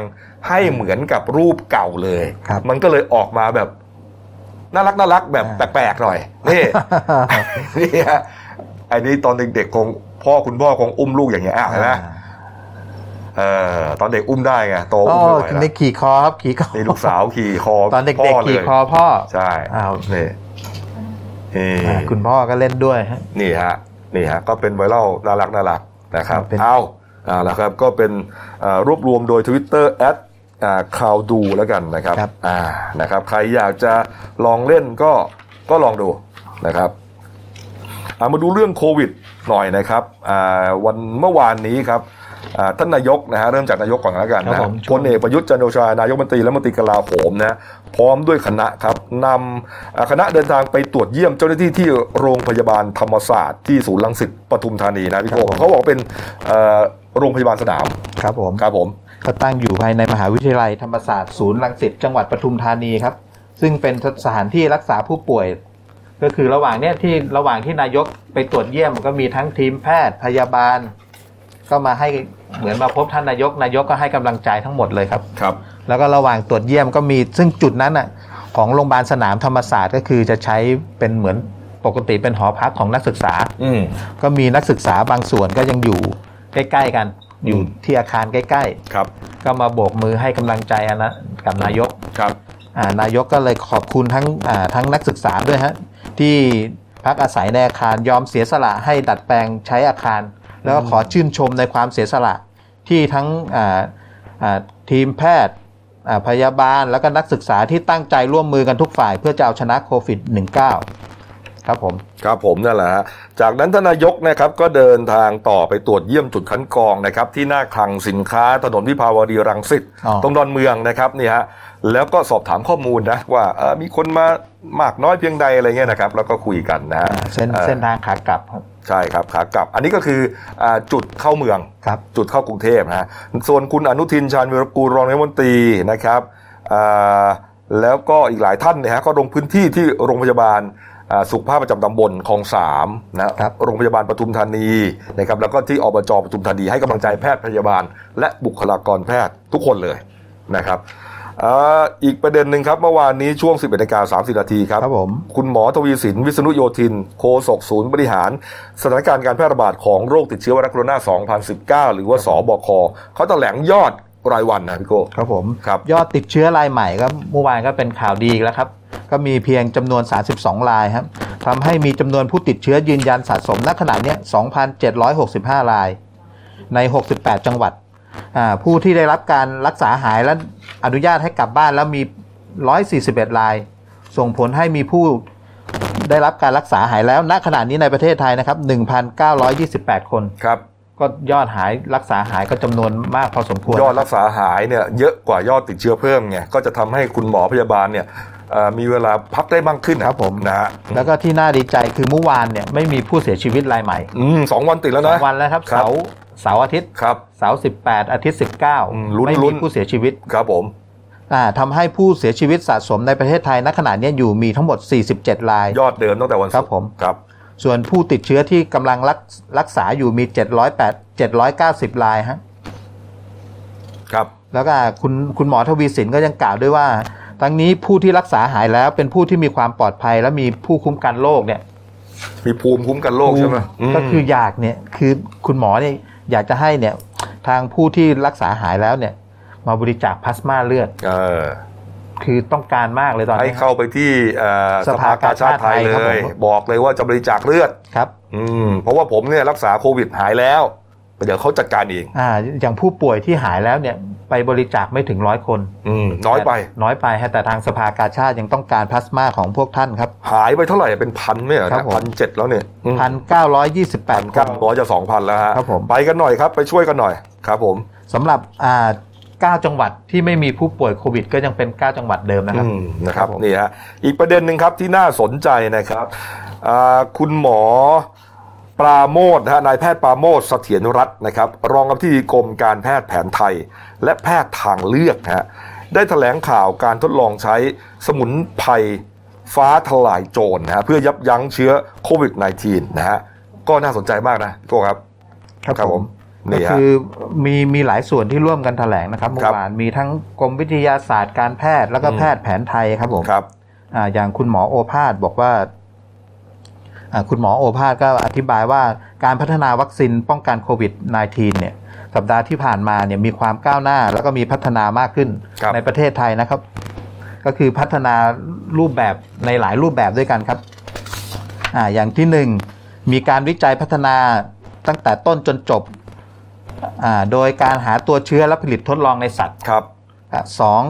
ให้เหมือนกับรูปเก่าเลยครับมันก็เลยออกมาแบบน่ารักน่ารักแบบอ่าแปลกๆหน่อยนี่นี่ฮะไอ้นี่ตอนเด็กๆคงพ่อคุณพ่อคงอุ้มลูกอย่างเงี้ยอะเห็นไหมเออตอนเด็กอุ้มได้ไงโตอ๋ออุ้มไม่ไหวแล้วนี่ขี่คอครับขี่คอนี่ลูกสาวขี่คอตอนเด็กพ่ๆขี่ลยคอพ่อใช่อ้าวนี่นี่อ่าคุณพ่อก็เล่นด้วยฮะนี่ฮะนี่ฮะ ก็เป็นไวรัลน่ารักน่ารัก นะครับเป็นเอาเอาละครับก็เป็นอ่ารวบรวมโดย Twitter แอดคาวดูแล้วกันนะครับครับอ่านะครับใครอยากจะลองเล่นก็ก็ลองดูนะครับเอามาดูเรื่องโควิดหน่อยนะครับอ่าวันเมื่อวานนี้ครับอ่า ท่านนายกนะฮะเริ่มจากนายกก่อนแล้วกันครันะบผมพลเอกประยุทธ์จันทร์โอชานายกรัฐมนตรีและรัฐมนตรีกลาโหมนะพร้อมด้วยคณะครับนำอ่าคณะเดินทางไปตรวจเยี่ยมเจ้าหน้าที่ที่โรงพยาบาลธรรมศาสตร์ที่ศูนย์รังสิตปทุมธานีนะพี่โก้เขาบอกเป็นเอ่อโรงพยาบาลสนามครับผมครับผมก็ตั้งอยู่ภายในมหาวิทยาลัยธรรมศาสตร์ศูนย์รังสิตจังหวัดปทุมธานีครับ ซึ่งเป็นสถานที่รักษาผู้ป่วย ก็คือระหว่างเนี้ยที่ระหว่างที่นายกไปตรวจเยี่ยมก็มีทั้งทีมแพทย์พยาบาล ก็มาให้เหมือนมาพบท่านนายกนายกก็ให้กำลังใจทั้งหมดเลยครับครับ แล้วก็ระหว่างตรวจเยี่ยมก็มีซึ่งจุดนั้นอะของโรงพยาบาลสนามธรรมศาสตร์ก็คือจะใช้เป็นเหมือนปกติเป็นหอพักของนักศึกษา อืมก็มีนักศึกษาบางส่วนก็ยังอยู่ใกล้ๆกัน อยู่อืมที่อาคารใกล้ครับๆก็มาโบกมือให้กำลังใจอะนะกับนายกครับอ่านายกก็เลยขอบคุณทั้งอ่าทั้งนักศึกษาด้วยฮะที่พักอาศัยในอาคารยอมเสียสละให้ดัดแปลงใช้อาคาร แล้วก็ขอชื่นชมในความเสียสละที่ทั้งอ่าอ่าทีมแพทย์อ่าพยาบาลแล้วก็นักศึกษาที่ตั้งใจร่วมมือกันทุกฝ่าย เพื่อจะเอาชนะโควิด -19 ครับผมครับผมนั่นแหละฮะจากนั้นทานนายกนะครับก็เดินทางต่อไปตรวจเยี่ยมจุดคัดกรองนะครับที่หน้าคลังสินค้าถนนวิภาวดีรังสิตอ๋อตรงดอนเมืองนะครับนี่ฮะแล้วก็สอบถามข้อมูลนะว่าเอ่อมีคนมามากน้อยเพียงใดอะไรเงี้ยนะครับ แล้วก็คุยกันนะฮะอ่าเส้นอ่อเส้นทางขากลับครับ ใช่ครับขากลับ อันนี้ก็คืออาจุดเข้าเมืองครับจุดเข้ากรุงเทพนะฮะส่วนคุณอนุทินชาญวิรกูลรองนายกรัฐมนตรีนะครับอ่าแล้วก็อีกหลายท่านเนี่ยฮะก็ลงพื้นที่ที่โรงพยาบาลอ่าสุขภาพประจำตำบลคลองสามนะครับโรงพยาบาลปทุมธานีนะครับแล้วก็ที่อบจปทุมธานีให้กำลังใจแพทย์พยาบาล และบุคลากรแพทย์ทุกคนเลยนะครับ อ่าอีกประเด็นหนึ่งครับ เมื่อวานนี้ช่วง 11นาฬิกา30 นาทีครับ ครับผม คุณหมอทวีสิน วิษณุโยธิน โฆษกศูนย์บริหาร สถานการณ์การแพร่ระบาดของโรคติดเชื้อไวรัสโคโรนา 2019 หรือว่าสบคเขาแถลงยอดรายวันนะพี่โก้ครับผมครับยอดติดเชื้อรายใหม่ก็เมื่อวานก็เป็นข่าวดีอีกแล้วครับ ก็มีเพียงจำนวน 32 รายครับทำให้มีจำนวนผู้ติดเชื้อยืนยันสะสมณขณะเนี้ย2,765 ราย ใน 68 จังหวัดอ่า ผู้ที่ได้รับการรักษาหายและอนุญาตให้กลับบ้านแล้วมี 141ราย ส่งผลให้มีผู้ได้รับการรักษาหายแล้วณขณะนี้ในประเทศไทยนะครับ 1,928 คนครับก็ยอดหายรักษาหายก็จำนวนมากพอสมควร ยอดรักษาหายเนี่ยเยอะกว่ายอดติดเชื้อเพิ่มไงก็จะทำให้คุณหมอพยาบาลเนี่ยเอ่อมีเวลาพักได้มากขึ้นนะครับผมนะฮะแล้วก็ที่น่าดีใจคือเมื่อวานเนี่ยไม่มีผู้เสียชีวิตรายใหม่อืมสองวันติดแล้วสอนะงวันแล้วครับครับเสาร์ เสาร์อาทิตย์ครับเสาร์สิบแปดอาทิตย์สิบเก้าอืมลุ้นไม่ลุ้มีนผู้เสียชีวิตครับผมอ่าทำให้ผู้เสียชีวิตสะสมในประเทศไทยณขณะเนี้ยอยู่มีทั้งหมด 47 ราย ยอดเดิมตั้งแต่วันศุกครับผมครับ ส่วนผู้ติดเชื้อที่กำลังรักรักษาอยู่มี 708 790 รายฮะครับ แล้วก็คุณคุณหมอทวีสินก็ยังกล่าวด้วยว่า ทั้งนี้ผู้ที่รักษาหายแล้วเป็นผู้ที่มีความปลอดภัย และมีผู้คุ้มกันโรคเนี่ย มีภูมิคุ้มกันโรคใช่ไหมมก็คืออยากเนี่ย คือคุณหมอเนี่ย อยากจะให้เนี่ยทางผู้ที่รักษาหายแล้วเนี่ย มาบริจาคพลาสมาเลือดเออคือต้องการมากเลยตอนให้นี้เข้าไปที่เอ่อสสภาภากาชาติไทยกาชาติไทยเลครับยผมบอกเลยว่าจะบริจาคเลือดครับ อืมเพราะว่าผมเนี่ยรักษาโควิดหายแล้ว เดี๋ยวเขาจัดการเองอ่าอย่างผู้ป่วยที่หายแล้วเนี่ยไปบริจาคไม่ถึงร้อยคนอืมน้อยไป น้อยไปฮะแต่ทางสภากาชาติยังต้องการพลาสมาของพวกท่านครับ หายไปเท่าไหร่เป็นพันไหมเหรอครับผมพันเจ็ดแล้วเนี่ยพันเก้าร้อยยี่สิบแปดคเก้านร้อยจะสองพันแล้วฮะครับผมไปกันหน่อยครับไปช่วยกันหน่อยครับผมสำหรับอ่าเก้าจังหวัดที่ไม่มีผู้ป่วยโควิด ก็ยังเป็นเก้าจังหวัดเดิมนะครับอืมนะครับครับผมนี่ฮะอีกประเด็นหนึ่งครับที่น่าสนใจนะครับอ่าคุณหมอ ปราโมทนะฮะนายแพทย์ปราโมทเสถียรรัตน์นะครับ รองอธิบดีกรมการแพทย์แผนไทย และแพทย์ทางเลือกนะฮะได้แถลงข่าวการทดลองใช้สมุนไพรฟ้าทลายโจรนะฮะเพื่อยับยั้งเชื้อโควิด -19 นะฮะก็น่าสนใจมากนะพี่โก้ครับครับผมก็นี่ฮะคือมีมีหลายส่วนที่ร่วมกันแถลงนะครับเมื่ครัอบวานมีทั้งกรมวิทยาศาสตร์การแพทย์แล้วก็อืมแพทย์แผนไทยครับผมครับอ่าอย่างคุณหมอโอภาสบอกว่าอ่า คุณหมอโอภาสก็อธิบายว่าการพัฒนาวัคซีนป้องกันโควิด -19 เนี่ยสัปดาห์ที่ผ่านมาเนี่ยมีความก้าวหน้าแล้วก็มีพัฒนามากขึ้นครับในประเทศไทยนะครับ ก็คือพัฒนารูปแบบในหลายรูปแบบด้วยกันครับอ่าอย่างที่หนึ่งมีการวิจัยพัฒนาตั้งแต่ต้นจนจบอ่าโดยการหาตัวเชื้อและผลิตทดลองในสัตว์ครับอะสอง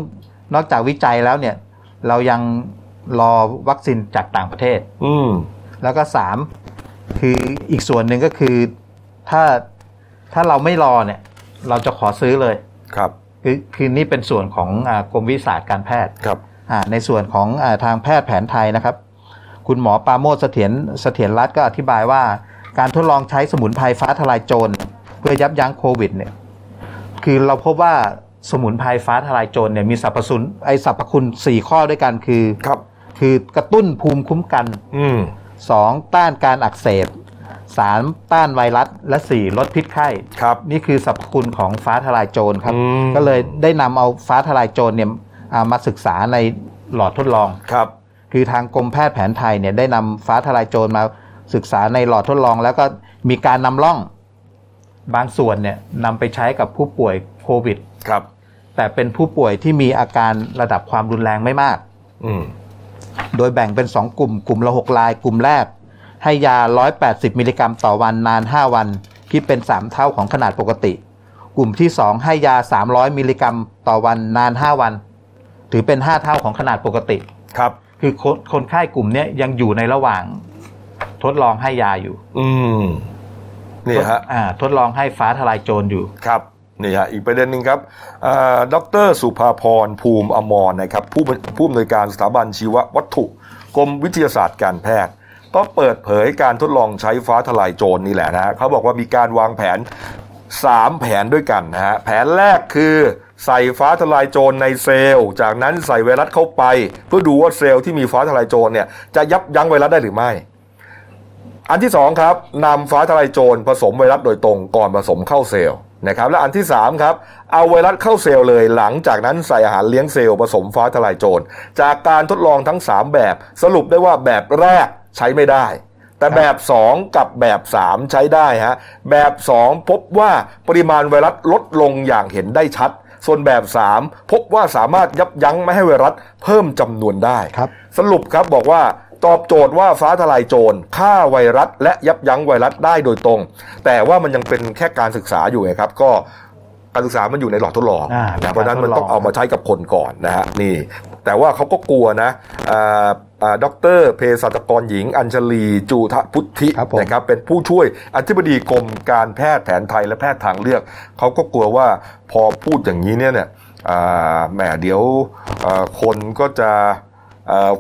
นอกจากวิจัยแล้วเนี่ยเรายังรอวัคซีนจากต่างประเทศ อืม แล้วก็สามคืออีกส่วนหนึ่งก็คือถ้าถ้าเราไม่รอเนี่ย เราจะขอซื้อเลยครับคือคือนี่เป็นส่วนของอากรมวิทยาศาสตร์การแพทย์ครับอ่าในส่วนของอาทางแพทย์แผนไทยนะครับ คุณหมอปราโมทเสถียรเสถียรรัตน์ก็อธิบายว่า การทดลองใช้สมุนไพรฟ้าทลายโจรเพื่อยับยั้งโควิดเนี่ยคือเราพบว่าสมุนไพรฟ้าทลายโจรเนี่ยมีสรรพคุณไอสรรพคุณสี่ข้อด้วยกันคือครับคือกระตุ้นภูมิคุ้มกัน อืม 2. ต้านการอักเสบ 3. ต้านไวรัส และ 4. ลดพิษไข้ ครับ นี่คือสรรพคุณของฟ้าทลายโจรครับ อืม ก็เลยได้นำเอาฟ้าทลายโจรเนี่ยอ่ามาศึกษาในหลอดทดลอง ครับ คือทางกรมแพทย์แผนไทยเนี่ยได้นำฟ้าทลายโจรมาศึกษาในหลอดทดลอง แล้วก็มีการนำร่องบางส่วนเนี่ยนำไปใช้กับผู้ป่วยโควิด ครับ แต่เป็นผู้ป่วยที่มีอาการระดับความรุนแรงไม่มาก อืม โดยแบ่งเป็น 2 กลุ่ม กลุ่มละ6ลาย กลุ่มแรก ให้ยา 180 มิลลิกรัมต่อวันนาน 5 วัน คิดเป็น 3 เท่าของขนาดปกติ กลุ่มที่ 2 ให้ยา 300 มิลลิกรัมต่อวันนาน 5 วัน ถือเป็น 5 เท่าของขนาดปกติ ครับ คือคนคนไข้กลุ่มเนี้ยยังอยู่ในระหว่างทดลองให้ยาอยู่ อืมนี่ฮะอ่า ทดลองให้ฟ้าทลายโจรอยู่ ครับ นี่ฮะอีกประเด็นหนึ่งครับดรสุภาพรภูมิอมรนะครับผู้ผู้อำนวยการสถาบันชีววัตถุกรมวิทยาศาสตร์การแพทย์ ก็เปิดเผยการทดลองใช้ฟ้าทลายโจรนี่แหละนะฮะเขาบอกว่ามีการวางแผน 3 แผนด้วยกันนะฮะแผนแรกคือใส่ฟ้าทลายโจรในเซลล์ จากนั้นใส่ไวรัสเข้าไป เพื่อดูว่าเซลล์ที่มีฟ้าทลายโจรเนี่ยจะยับยั้งไวรัสได้หรือไม่อันที่สองครับนำฟ้าทลายโจรผสมไวรัสโดยตรงก่อนผสมเข้าเซลล์ นะครับและอันที่สามครับ เอาไวรัสเข้าเซลล์เลย หลังจากนั้นใส่อาหารเลี้ยงเซลล์ผสมฟ้าทลายโจร จากการทดลองทั้ง 3 แบบ สรุปได้ว่าแบบแรกใช้ไม่ได้ แต่แบบ 2 กับแบบ 3 ใช้ได้ฮะแบบ 2 พบว่าปริมาณไวรัสลดลงอย่างเห็นได้ชัด ส่วนแบบ 3 พบว่าสามารถยับยั้งไม่ให้ไวรัสเพิ่มจำนวนได้ครับสรุปครับบอกว่า ตอบโจทย์ว่าฟ้าทลายโจรฆ่าไวรัส และยับยั้งไวรัสได้โดยตรง แต่ว่ามันยังเป็นแค่การศึกษาอยู่ไงครับ ก็การศึกษามันอยู่ในหลอดทดลองอ่านะเพราะฉะนั้นมันต้องการทดลองเอามาใช้กับคนก่อนนะฮะนี่ แต่ว่าเขาก็กลัวนะอ่าอ่าดรเภสัชกรหญิง อัญชลีจูทพุทธิครับผม นะครับเป็นผู้ช่วยอธิบดีกรมการแพทย์แผนไทยและแพทย์ทางเลือกเขาก็กลัวว่าพอพูดอย่างนี้เนี่ยเนี่ยอ่าแหมเดี๋ยวอ่าคนก็จะอ่า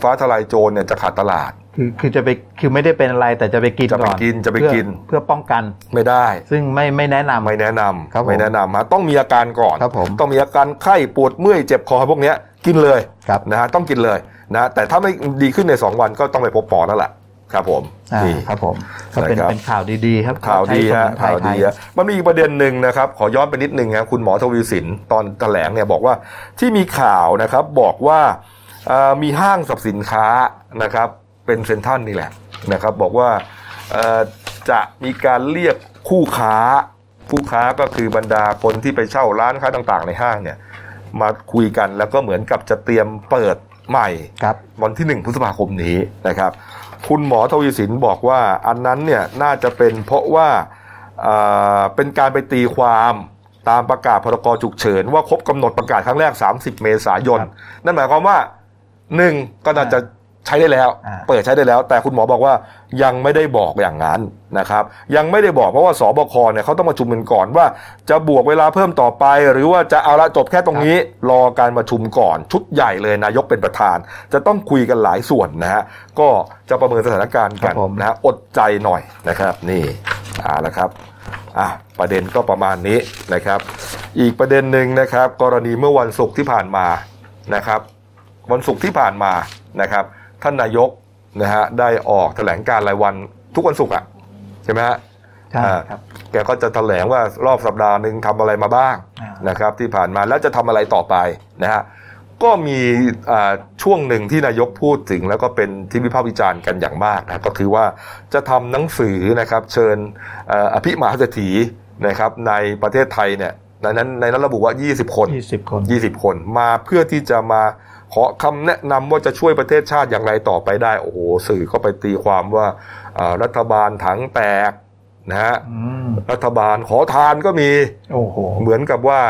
ฟ้าทลายโจรเนี่ยจะขาดตลาด คือคือจะไปคือไม่ได้เป็นอะไรแต่จะไปกินจะไปก่อนกินจะไปเพื่อกิน เพื่อป้องกันไม่ได้ ซึ่งไม่ไม่แนะนำ ไม่แนะนำครับผมไม่แนะนำฮะต้องมีอาการก่อน ครับผม ต้องมีอาการไข้ปวดเมื่อยเจ็บคอพวกเนี้ยกินเลยครับ นะฮะต้องกินเลยนะแต่ถ้าไม่ดีขึ้นใน 2 วันก็ต้องไปพบหมอแล้วล่ะครับผมอ่านี่ ครับผมก็เป็นนะครับ เป็นข่าวดีๆ ครับข่าวดีใช้ฮะสมุนไพรข่าวไทดีย ฮะมันมีอีกประเด็นหนึ่งนะครับ ขอย้อนไปนิดนึงครับคุณหมอทวีสินตอนแถลงเนี่ยบอกว่าที่มีข่าวนะครับบอกว่าเอ่อ มีห้างสรรพสินค้านะครับ เป็นเซ็นทรัลนี่แหละนะครับ บอกว่าเอ่อจะมีการเรียกคู่ค้าคู่ค้าก็คือบรรดาคนที่ไปเช่าร้านค้าต่างๆ ในห้างเนี่ยมาคุยกันแล้วก็เหมือนกับจะเตรียมเปิดใหม่ครับวันที่หนึ่งพฤษภาคมนี้นะครับ คุณหมอทวีสินบอกว่าอันนั้นเนี่ยน่าจะเป็นเพราะว่าเอ่อเป็นการไปตีความตามประกาศพรกฉุกเฉิน ว่าครบกำหนดประกาศครั้งแรก 30 เมษายนครับนั่นหมายความว่า หนึ่งก็น่าจะใช้ได้แล้วอ่าเปิดใช้ได้แล้ว แต่คุณหมอบอกว่ายังไม่ได้บอกอย่างนั้นนะครับ ยังไม่ได้บอกเพราะว่าสบคเนี่ยเขาต้องมาชุมกันก่อนว่า จะบวกเวลาเพิ่มต่อไป หรือว่าจะเอาละจบแค่ตรงนี้ รอการประชุมก่อนชุดใหญ่เลยนายกเป็นประธาน จะต้องคุยกันหลายส่วนนะฮะก็จะประเมินสถานการณ์กันครับผมนะฮะอดใจหน่อยนะครับ นี่เอาละครับอะประเด็นก็ประมาณนี้นะครับ อีกประเด็นหนึ่งนะครับ กรณีเมื่อวันศุกร์ที่ผ่านมานะครับ วันศุกร์ที่ผ่านมานะครับ ท่านนายกนะฮะได้ออกแถลงการรายวันทุกวันศุกร์อะใช่ไหมฮะใช่อ่าครับแกก็จะแถลงว่ารอบสัปดาห์หนึ่งทำอะไรมาบ้างอ่านนะครับที่ผ่านมาแล้วจะทำอะไรต่อไปนะฮะก็มีอ่าช่วงหนึ่งที่นายกพูดถึง แล้วก็เป็นที่วิพากษ์วิจารณ์กันอย่างมากนะก็คือว่าจะทำหนังสือนะครับเชิญเอ่ออภิมหาเศรษฐีนะครับในประเทศไทยเนี่ยในนั้นในนั้นระบุว่า 20 คนยี่สิบคน 20 คนมาเพื่อที่จะมา ขอคำแนะนำว่าจะช่วยประเทศชาติอย่างไรต่อไปได้ โอ้โหสื่อก็ไปตีความว่าอ่ารัฐบาลถังแตกนะฮะอืมรัฐบาลขอทานก็มีโอ้โหเหมือนกับว่า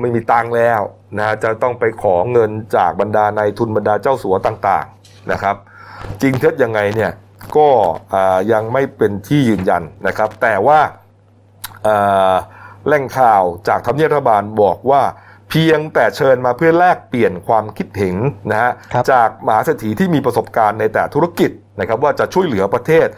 ไม่มีตังค์แล้วนะจะต้องไปขอเงินจากบรรดานายทุนบรรดาเจ้าสัวต่างๆนะครับ จริงเท็จยังไงเนี่ยก็อ่ายังไม่เป็นที่ยืนยันนะครับ แต่ว่าอ่าแหล่งข่าวจากทำเนียบรัฐบาลบอกว่า เพียงแต่เชิญมาเพื่อแลกเปลี่ยนความคิดเห็นนะฮะครับจากมหาเศรษฐีที่มีประสบการณ์ในแต่ธุรกิจนะครับว่าจะช่วยเหลือประเทศ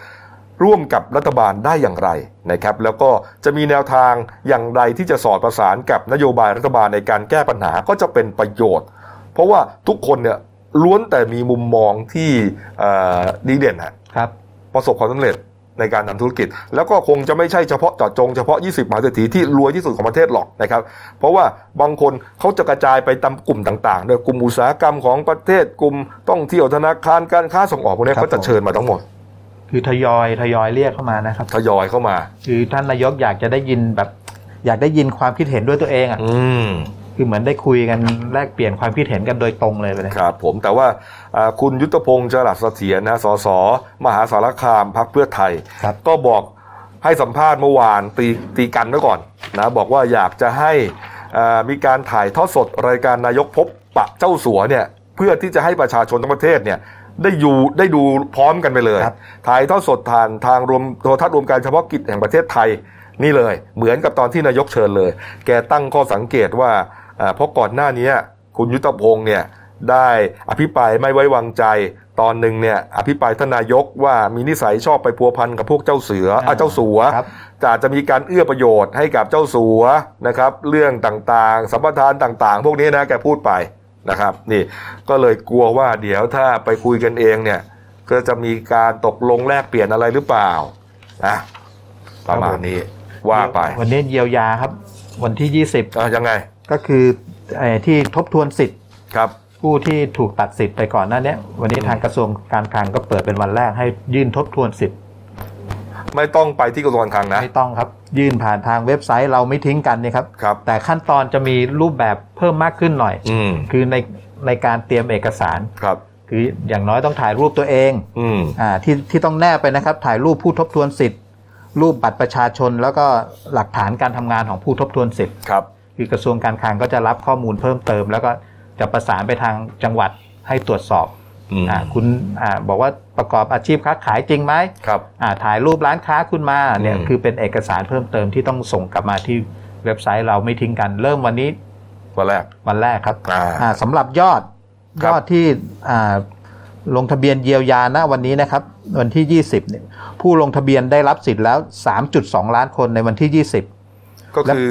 ร่วมกับรัฐบาลได้อย่างไรนะครับแล้วก็จะมีแนวทางอย่างไรที่จะสอดประสานกับนโยบายรัฐบาลในการแก้ปัญหาก็จะเป็นประโยชน์ เพราะว่าทุกคนเนี่ยล้วนแต่มีมุมมองที่เอ่อดีเด่นฮะครับประสบความสำเร็จ ในการทำธุรกิจ แล้วก็คงจะไม่ใช่เฉพาะเจาะจงเฉพาะ 20มหาเศรษฐีที่รวยที่สุดของประเทศหรอกนะครับ เพราะว่าบางคนเขาจะกระจายไปตามกลุ่มต่างๆโดยกลุ่มอุตสาหกรรมของประเทศกลุ่มท่องเที่ยวธนาคารการค้าส่งออกพวกนี้ครับเขาจะเชิญมาทั้งหมด คือทยอยทยอยเรียกเข้ามานะครับทยอยเข้ามา คือท่านนายกอยากจะได้ยินแบบอยากได้ยินความคิดเห็นด้วยตัวเองอะอืม คือเหมือนได้คุยกันแลกเปลี่ยนความคิดเห็นกันโดยตรงเลยไปเลยครับ ผมแต่ว่าอ่าคุณยุทธพงศ์จรัสเสถียรนะสสมหาสารคามพักเพื่อไทยครับก็บอกให้สัมภาษณ์เมื่อวานตีตีกันไว้ก่อนนะบอกว่าอยากจะให้อ่ามีการถ่ายทอดสดรายการนายกพบปะเจ้าสัวเนี่ยเพื่อที่จะให้ประชาชนทั้งประเทศเนี่ยได้อยู่ได้ดูพร้อมกันไปเลยครับถ่ายทอดสดทางทางรวมโทรทัศน์รวมการเฉพาะกิจแห่งประเทศไทยนี่เลย เหมือนกับตอนที่นายกเชิญเลย แกตั้งข้อสังเกตว่าอ่า เพราะก่อนหน้านี้คุณยุทธพงศ์เนี่ยได้อภิปรายไม่ไว้วางใจ ตอนหนึ่งเนี่ยอภิปรายท่านนายกว่ามีนิสัยชอบไปพัวพันกับพวกเจ้าเสืออะเจ้าสัวครับจะจะมีการเอื้อประโยชน์ให้กับเจ้าสัวนะครับเรื่องต่างๆ สัมปทานต่างๆ พวกนี้นะแกพูดไปนะครับนี่ก็เลยกลัวว่าเดี๋ยวถ้าไปคุยกันเองเนี่ยก็จะมีการตกลงแลกเปลี่ยนอะไรหรือเปล่านะประมาณนี้ว่าไป วันนี้เยียวยาครับ วันที่อะยังไง20 ก็คือไอ้ที่ทบทวนสิทธิ์ครับผู้ที่ถูกตัดสิทธิ์ไปก่อนหน้าเนี้ยวันนี้ทางกระทรวงการคลังก็เปิดเป็นวันแรกให้ยื่นทบทวนสิทธิ์ ไม่ต้องไปที่กระทรวงการคลังนะไม่ต้องครับ ยื่นผ่านทางเว็บไซต์เราไม่ทิ้งกันนี่ครับครับ แต่ขั้นตอนจะมีรูปแบบเพิ่มมากขึ้นหน่อยอืมคือในในการเตรียมเอกสารครับ คืออย่างน้อยต้องถ่ายรูปตัวเองอืมอ่าที่ที่ต้องแนบไปนะครับ ถ่ายรูปผู้ทบทวนสิทธิ์ รูปบัตรประชาชนแล้วก็หลักฐานการทำงานของผู้ทบทวนสิทธิ์ครับ คือกระทรวงการคลังก็จะรับข้อมูลเพิ่มเติม แล้วก็จะประสานไปทางจังหวัดให้ตรวจสอบอืมอ่าคุณอ่าบอกว่าประกอบอาชีพค้าขายจริงไหมครับอ่าถ่ายรูปร้านค้าคุณมาเนี่ยอืมคือเป็นเอกสารเพิ่มเติมที่ต้องส่งกลับมาที่เว็บไซต์เราไม่ทิ้งกันเริ่มวันนี้วันแรกวันแรกครับอ่าอ่าสำหรับยอดครัยบอดที่อ่าลงทะเบียนเยียวยาณวันนี้นะครับ วันที่ 20เนี่ยผู้ลงทะเบียนได้รับสิทธิ์แล้ว 3.2 ล้านคนในวันที่ 20 ก็คือ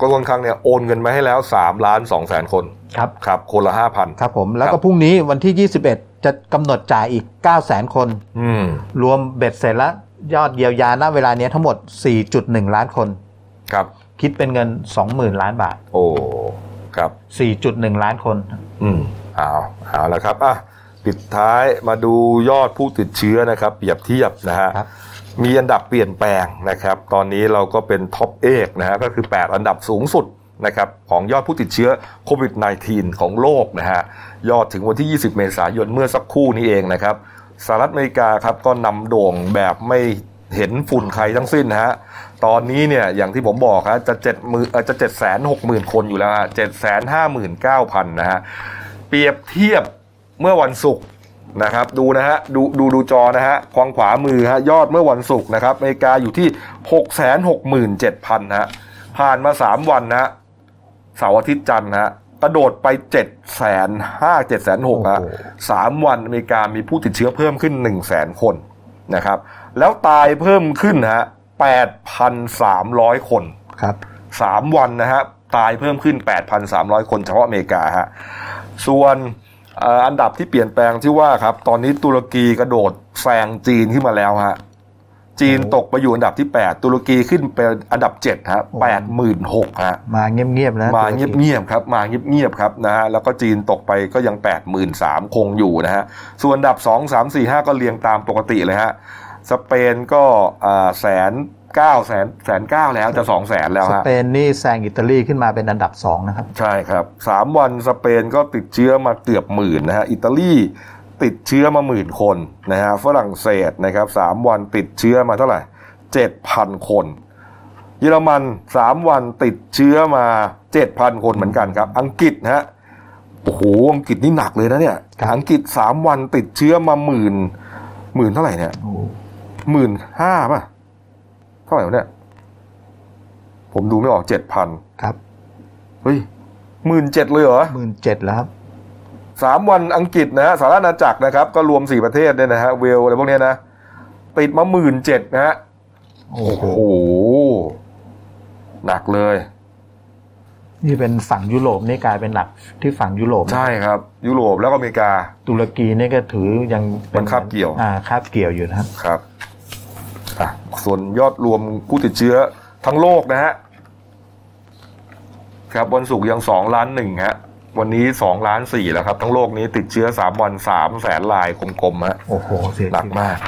กระทรวงการคลังเนี่ยโอนเงินมาให้แล้ว3ล้าน2แสนคนครับครับคนละ5,000ครับผมแล้วครัก็บพรุ่งนี้วันที่ 21 จะกำหนดจ่ายอีก 9 0 0 0 0 0คนอืมรวมเบ็ดเสร็จแล้วยอดเยียวยาณเวลานี้ทั้งหมด 4.1 ล้านคน ครับ คิดเป็นเงิน 20,000 ล้านบาท โอ้ครับ 4.1 ล้านคน อืมเอาเอาละครับอะปิดท้ายมาดูยอดผู้ติดเชื้อนะครับ เปรียบเทียบนะฮะครับ มีอันดับเปลี่ยนแปลงนะครับ ตอนนี้เราก็เป็น top eight นะฮะก็คือ 8 อันดับสูงสุดนะครับของยอดผู้ติดเชื้อโควิด -19 ของโลกนะฮะยอดถึงวันที่ 20 เมษายนเมื่อสักครู่นี้เองนะครับสหรัฐอเมริกาครับก็นำโด่งแบบไม่เห็นฝุ่นใครทั้งสิ้นนะฮะ ตอนนี้เนี่ยอย่างที่ผมบอกฮะจะเจ็ดมือเอ่อจะเจ็ดแสนหกหมื่นคนอยู่แล้วฮะเจ็ดแสนห้าหมื่นเก้าพันนะฮะ เปรียบเทียบเมื่อวันศุกร์ นะครับดูนะฮะดูดูดูจอนะฮะควางขวามือฮะยอดเมื่อวันศุกร์นะครับอเมริกาอยู่ที่ 6 6 7 0 0 0นะฮะผ่านมา 3 วันนะฮะเสาร์อาทิตย์จันทร์นะฮะกระโดดไป7 5 0 0 0 7 6 0 0ฮะโอ้โหสามวันอเมริกามีผู้ติดเชื้อเพิ่มขึ้น1 0 0 0 0 0คนนะครับแล้วตายเพิ่มขึ้นนะฮะ8,300คนครับสามวันนะฮะตายเพิ่มขึ้น 8,300 คนเฉพาะอเมริกาฮะส่วนเอ่ออันดับที่เปลี่ยนแปลงที่ว่าครับ ตอนนี้ตุรกีกระโดดแซงจีนขึ้นมาแล้วฮะจีนตกไปอยู่อันดับที่ 8 ตุรกีขึ้นเป็นอันดับ7ฮะแปดหมื่นหกฮะมาเงียบๆแล้วมาเงียบๆครับ มาเงียบๆครับนะฮะแล้วก็จีนตกไปก็ยัง8 3 0 0 0คงอยู่นะฮะส่วนอันดับ 2 3 4 5 ก็เรียงตามปกติเลยฮะสเปนก็แสน เก้าแสนแสนเก้าแล้วจะสองแสนแล้วสฮะเปนนี่แซงอิตาลีขึ้นมาเป็นอันดับสองนะครับ ใช่ครับสามวันสเปนก็ติดเชื้อมาเกือบหมื่นนะฮะอิตาลีติดเชื้อมาหมื่นคนนะฮะฝรั่งเศสนะครับสามวันติดเชื้อมาเท่าไหร่เจ็ดพันคน เยอรมันสามวันติดเชื้อมาเจ็ดพันคนเหมือนกันครับ อังกฤษนะฮะโอ้โหอังกฤษนี่หนักเลยนะเนี่ยครับอังกฤษสามวันติดเชื้อมาหมื่นหมื่นเท่าไหร่เนี่ยโอ้หมื่นห้าป่ะ เท่าไหร่วะเนี่ย ผมดูไม่ออกเจ็ดพันครับเฮ้ยหมื่นเจ็ดเลยเหรอหมื่นเจ็ดแล้วครับสามวันอังกฤษนะฮะสหราชอาณาจักรนะครับ ก็รวมสี่ประเทศเนี่ยนะฮะเวลอะไรพวกเนี้ยนะติดมาหมื่นเจ็ดนะฮะโอ้โอ้โหโหหนักเลย นี่เป็นฝั่งยุโรปนี่กลายเป็นหนักที่ฝั่งยุโรปใช่ครับ ยุโรปแล้วก็อเมริกา ตุรกีนี่ก็ถือยังเป็มันคาบเกี่ยว อ่าคาบเกี่ยวอยู่นะครับครับอะ ส่วนยอดรวมผู้ติดเชื้อทั้งโลกนะฮะครับวันศุกร์ยังสองล้านหนึ่งฮะวันนี้สองล้านสี่แล้วครับ ทั้งโลกนี้ติดเชื้อสามวันสามแสนลายกลมๆฮะโอ้โหเสียหนักมาก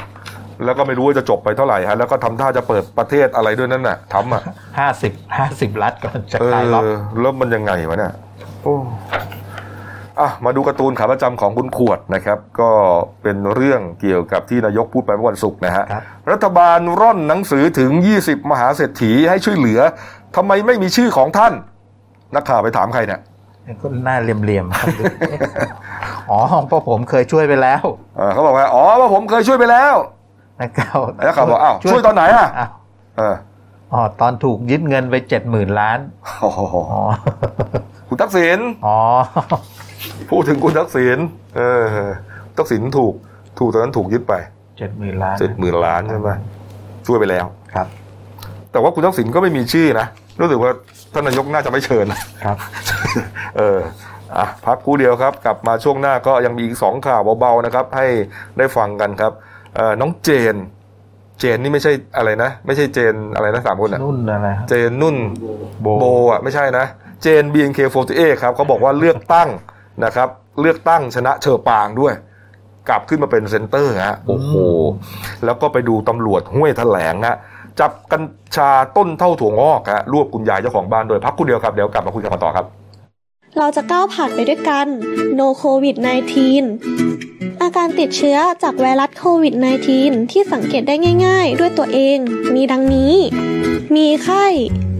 แล้วก็ไม่รู้ว่าจะจบไปเท่าไหร่ฮะแล้วก็ทำท่าจะเปิดประเทศอะไรด้วยนั่นน่ะทำอะห้าสิบห้าสิบรัฐก่อนจะเอคลายล็อกอแล้วมันยังไงวะเนี่ยโอ้ อะมาดูการ์ตูนขาประจำของคุณขวดนะครับ ก็เป็นเรื่องเกี่ยวกับที่นายกพูดไปเมื่อวันศุกร์นะฮะครับรัฐบาลร่อนหนังสือถึง 20 มหาเศรษฐีให้ช่วยเหลือทำไมไม่มีชื่อของท่าน นักข่าวไปถามใครเนี่ยก็หน้าเหลี่ยมๆครับอ๋อเพราะผมเคยช่วยไปแล้วเออเขาบอกว่าอ๋อว่าผมเคยช่วยไปแล้วนะครับแล้วเขาบอกอ้าวช่วยตอนไหนอะอ้าวเอออ๋อตอนถูกยึดเงินไปเจ็ดหมื่นล้านโอ้โหอ๋อคุณทักษิณอ๋อ พูดถึงคุณทักษิณเออทักษิณถูกถูกตอนนั้นถูกยึดไปเจ็ดหมื่นล้านเจ็ดหมื่นล้านใช่ไหมช่วยไปแล้วครับ แต่ว่าคุณทักษิณก็ไม่มีชื่อนะรู้สึกว่าท่านนายกน่าจะไม่เชิญนะครับ เอออะพักครู่เดียวครับ กลับมาช่วงหน้าก็ยังมีอีกสองข่าวเบาๆนะครับ ให้ได้ฟังกันครับเอ่อน้องเจน เจนนี่ไม่ใช่อะไรนะ ไม่ใช่เจนอะไรนะสามคนอะนุ่นอะไรครับเจนนุ่นโบโบอะไม่ใช่นะ เจน BNK48 ครับเขาบอกว่าเลือกตั้ง นะครับ เลือกตั้งชนะเฌอปรางด้วย กลับขึ้นมาเป็นเซนเตอร์ฮะโอ้โหแล้วก็ไปดูตำรวจห้วยแถลงฮะจับกัญชาต้นเท่าถั่วงอกฮะรวบคุณยายเจ้าของบ้านโดยพักครู่เดียวครับ เดี๋ยวกลับมาคุยกันต่อครับ เราจะก้าวผ่านไปด้วยกัน No COVID 19 อาการติดเชื้อจากไวรัสโควิด -19 ที่สังเกตได้ง่าย ๆ ด้วยตัวเอง มีดังนี้ มีไข้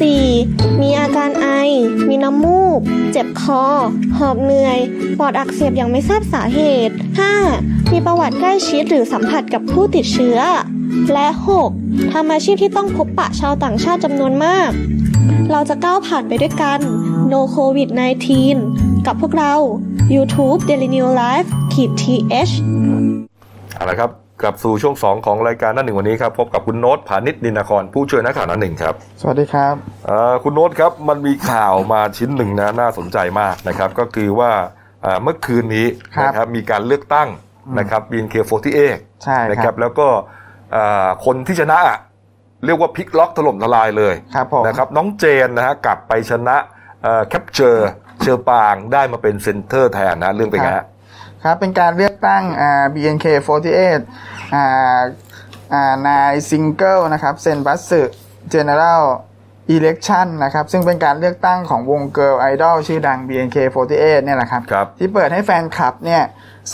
4. มีอาการไอ มีน้ำมูก เจ็บคอ หอบเหนื่อย ปอดอักเสบอย่างไม่ทราบสาเหตุ 5. มีประวัติใกล้ชิดหรือสัมผัสกับผู้ติดเชื้อ และ 6. ทำอาชีพที่ต้องพบปะชาวต่างชาติจำนวนมาก เราจะก้าวผ่านไปด้วยกัน No COVID 19 กับพวกเรา YouTube Daily New Life ขีด th เอาละครับ กลับสู่ช่วง 2 ของรายการนั่นหนึ่งวันนี้ครับพบกับคุณโน้ตผานิชนินนครผู้ช่วยนักข่าวนั่นหนึ่งครับสวัสดีครับเอ่อคุณโน้ตครับมันมีข่าวมาชิ้นหนึ่งนะน่าสนใจมากนะครับ ก็คือว่าเอ่อเมื่อคืนนี้ครับนะครับมีการเลือกตั้งนะครับ BNK48 ใช่นะคครัรับบแล้วก็เอ่อคนที่ชนะอะเรียกว่าพลิกล็อกถล่มทลายเลยครับผมนะครับน้องเจนนะฮะกลับไปชนะแคปเจอร์เชอร์ปางได้มาเป็นเซนเตอร์แทนนะเรื่องเป็นไงฮะ ครับเป็นการเลือกตั้งอ่า BNK48 อ่าอ่า ninth single นะครับ Senbatsu General Election นะครับซึ่งเป็นการเลือกตั้งของวงเกิร์ลไอดอลชื่อดัง BNK48 เนี่ยแหละครับครับที่เปิดให้แฟนคลับเนี่ย